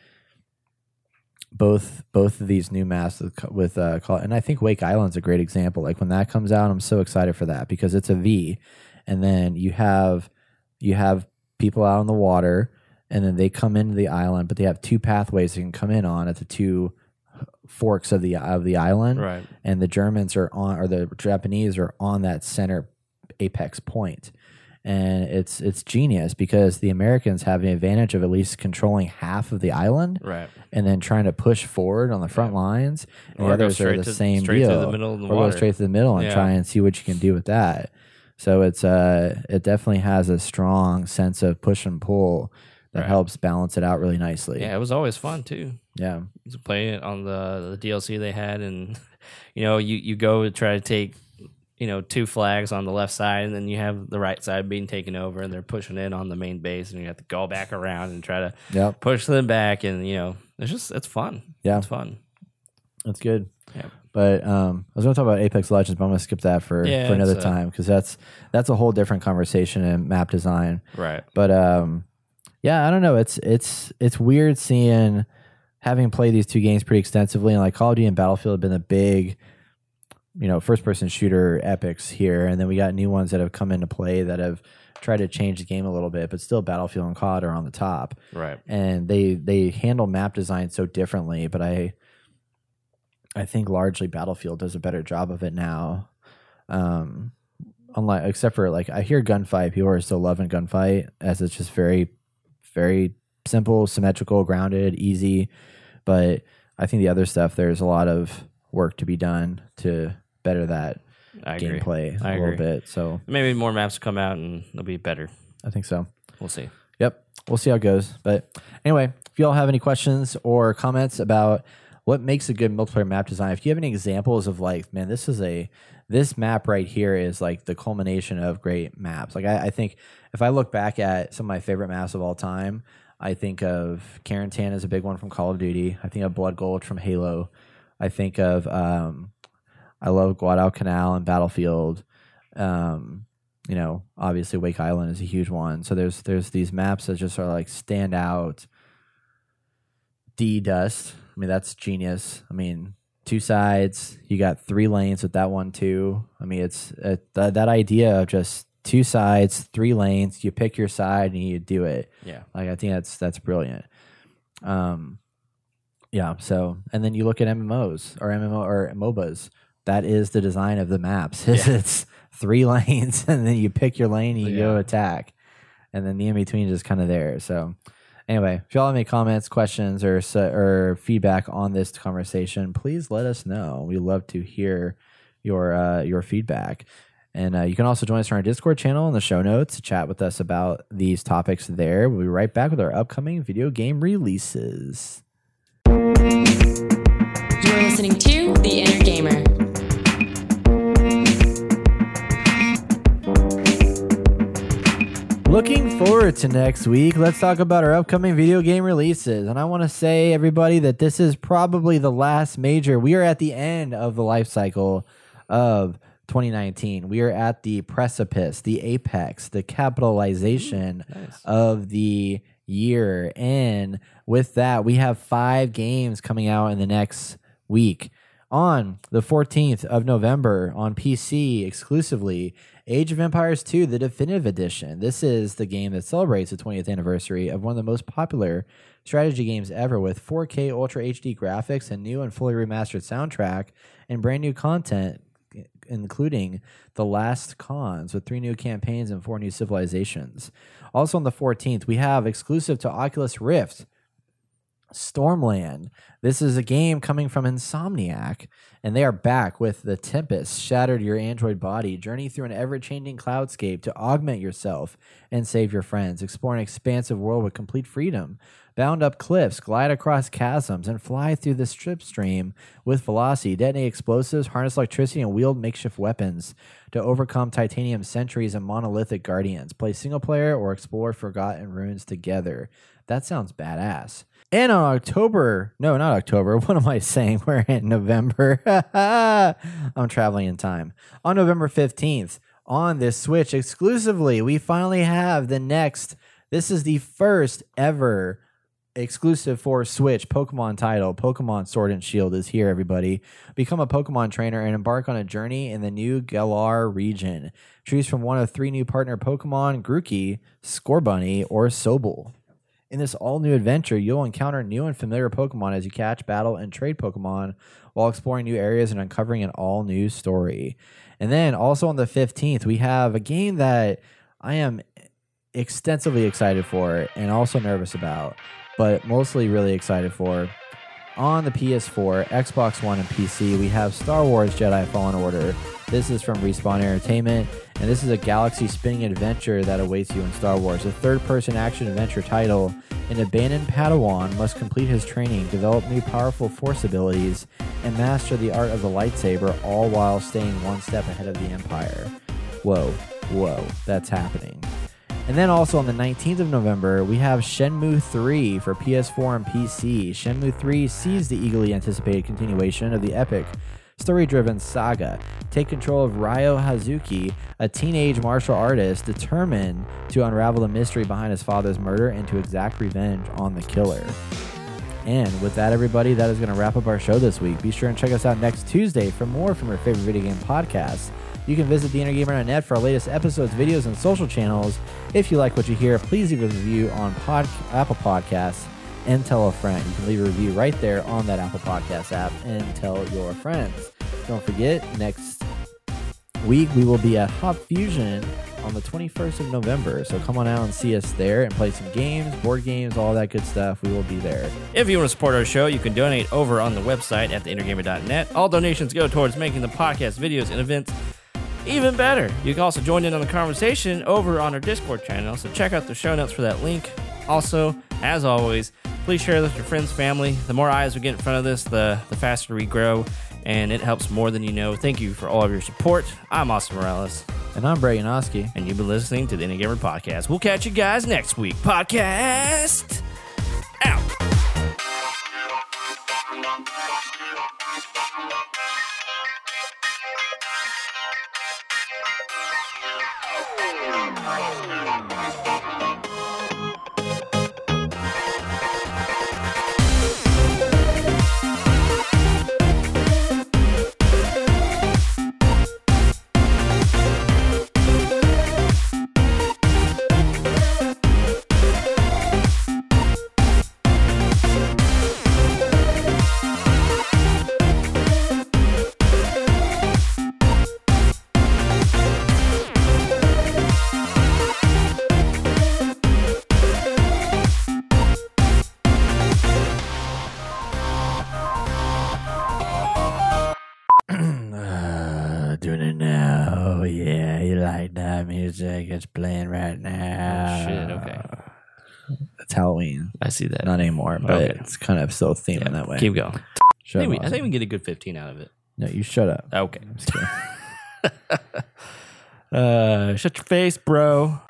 both both of these new masks with, with uh, and I think Wake Island's a great example. Like when that comes out, I'm so excited for that because it's a V, and then you have you have people out on the water, and then they come into the island, but they have two pathways they can come in on at the two forks of the of the island, Right. and the Germans are on, or the Japanese are on that center apex point, and it's it's genius because the Americans have the advantage of at least controlling half of the island, Right. and then trying to push forward on the front lines. And Or the others are the to- same deal, the the or go straight to the middle and Yeah. try and see what you can do with that. So it's uh, it definitely has a strong sense of push and pull that Right. helps balance it out really nicely. Yeah, it was always fun too. Yeah. to play it on the, the DLC they had, and you know, you you go to try to take you know two flags on the left side, and then you have the right side being taken over, and they're pushing in on the main base, and you have to go back around and try to Yep. push them back, and you know, it's just it's fun. Yeah. it's fun. That's good. Yeah. But um, I was going to talk about Apex Legends, but I'm going to skip that for, Yeah, for another it's, uh, time because that's that's a whole different conversation in map design. Right. But um, yeah, I don't know. It's it's it's weird seeing having played these two games pretty extensively, and like Call of Duty and Battlefield have been the big you know first person shooter epics here, and then we got new ones that have come into play that have tried to change the game a little bit, but still Battlefield and COD are on the top. Right. and they they handle map design so differently but i i think largely battlefield does a better job of it now. Um unlike except for like i hear gunfight. People are still loving gunfight as it's just very very simple symmetrical grounded easy but i think the other stuff there's a lot of work to be done to better that I gameplay I a little agree. bit so Maybe more maps will come out and they'll be better. i think so We'll see. Yep. We'll see how it goes. But anyway, if you all have any questions or comments about what makes a good multiplayer map design, if you have any examples of like, man, this is a this map right here is like the culmination of great maps. Like I, I think if I look back at some of my favorite maps of all time, I think of Carentan as a big one from Call of Duty. I think of Blood Gulch from Halo. I think of um, I love Guadalcanal and Battlefield. Um, you know, obviously Wake Island is a huge one. So there's there's these maps that just are like stand out. D Dust. I mean, that's genius. I mean, two sides. You got three lanes with that one too. I mean, it's th- that idea of just two sides, three lanes. You pick your side and you do it. Yeah. Like I think that's that's brilliant. Um, yeah. So and then you look at MMOs or MMO or MOBAs. That is the design of the maps. It's, it's three lanes, and then you pick your lane and you go attack, and then the in between is kind of there. So anyway, if y'all have any comments, questions, or or feedback on this conversation, please let us know. We love to hear your uh, your feedback. And uh, you can also join us on our Discord channel in the show notes to chat with us about these topics there. We'll be right back with our upcoming video game releases. You're listening to The Inner Gamer. Looking forward to next week. Let's talk about our upcoming video game releases. And I want to say, everybody, that this is probably the last major. We are at the end of the life cycle of 2019. We are at the precipice, the apex, the capitalization of the year. And with that, we have five games coming out in the next week. On the 14th of November on PC exclusively, Age of Empires 2, the definitive edition. This is the game that celebrates the 20th anniversary of one of the most popular strategy games ever with 4K Ultra HD graphics and new and fully remastered soundtrack and brand new content including the Last Khans with three new campaigns and four new civilizations. Also on the 14th, we have exclusive to Oculus Rift Stormland. This is a game coming from Insomniac, and they are back with The Tempest, Shattered Your Android Body. Journey through an ever changing cloudscape to augment yourself and save your friends. Explore an expansive world with complete freedom. Bound up cliffs, glide across chasms, and fly through the strip stream with velocity. Detonate explosives, harness electricity, and wield makeshift weapons to overcome titanium sentries and monolithic guardians. Play single player or explore forgotten ruins together. That sounds badass. And on October, no, not October. What am I saying? We're in November. I'm traveling in time. On November 15th, on this Switch exclusively, we finally have the next. This is the first ever exclusive for Switch Pokemon title. Pokemon Sword and Shield is here, everybody. Become a Pokemon trainer and embark on a journey in the new Galar region. Choose from one of three new partner Pokemon Grookey, Scorbunny, or Sobble. In this all new adventure, you'll encounter new and familiar Pokemon as you catch, battle, and trade Pokemon while exploring new areas and uncovering an all new story. And then also on the 15th, we have a game that I am extensively excited for and also nervous about, but mostly really excited for. On the PS4, Xbox One, and PC, we have Star Wars Jedi Fallen Order. This is from Respawn Entertainment, and this is a galaxy spinning adventure that awaits you in Star Wars. A third person action adventure title. An abandoned Padawan must complete his training, develop new powerful force abilities, and master the art of the lightsaber, all while staying one step ahead of the Empire. Whoa, whoa, that's happening. And then also on the 19th of November, we have Shenmue 3 for PS4 and PC. Shenmue 3 sees the eagerly anticipated continuation of the epic story driven saga. Take control of Ryo Hazuki, a teenage martial artist determined to unravel the mystery behind his father's murder and to exact revenge on the killer. And with that, everybody, that is going to wrap up our show this week. Be sure and check us out next Tuesday for more from your favorite video game podcasts. You can visit theinnergamer.net for our latest episodes, videos, and social channels. If you like what you hear, please leave a review on pod- Apple Podcasts and tell a friend. You can leave a review right there on that Apple Podcast app and tell your friends. Don't forget, next week we will be at Hop Fusion on the 21st of November. So come on out and see us there and play some games, board games, all that good stuff. We will be there. If you want to support our show, you can donate over on the website at theinnergamer.net. All donations go towards making the podcast, videos, and events even better. You can also join in on the conversation over on our Discord channel, so check out the show notes for that link. Also, as always, please share this with your friends, family. The more eyes we get in front of this, the, the faster we grow, and it helps more than you know. Thank you for all of your support. I'm Austin Morales, And I'm Brayton Oski. and you've been listening to the Inner Gamer Podcast. We'll catch you guys next week. Podcast out. You like that music? It's playing right now. Shit, okay. It's Halloween. I see that. Not anymore, but Okay. it's kind of still theming that way. Keep going. I Shut think, we, I think we can get a good 15 out of it. No, you shut up. Okay. Uh, shut your face, bro.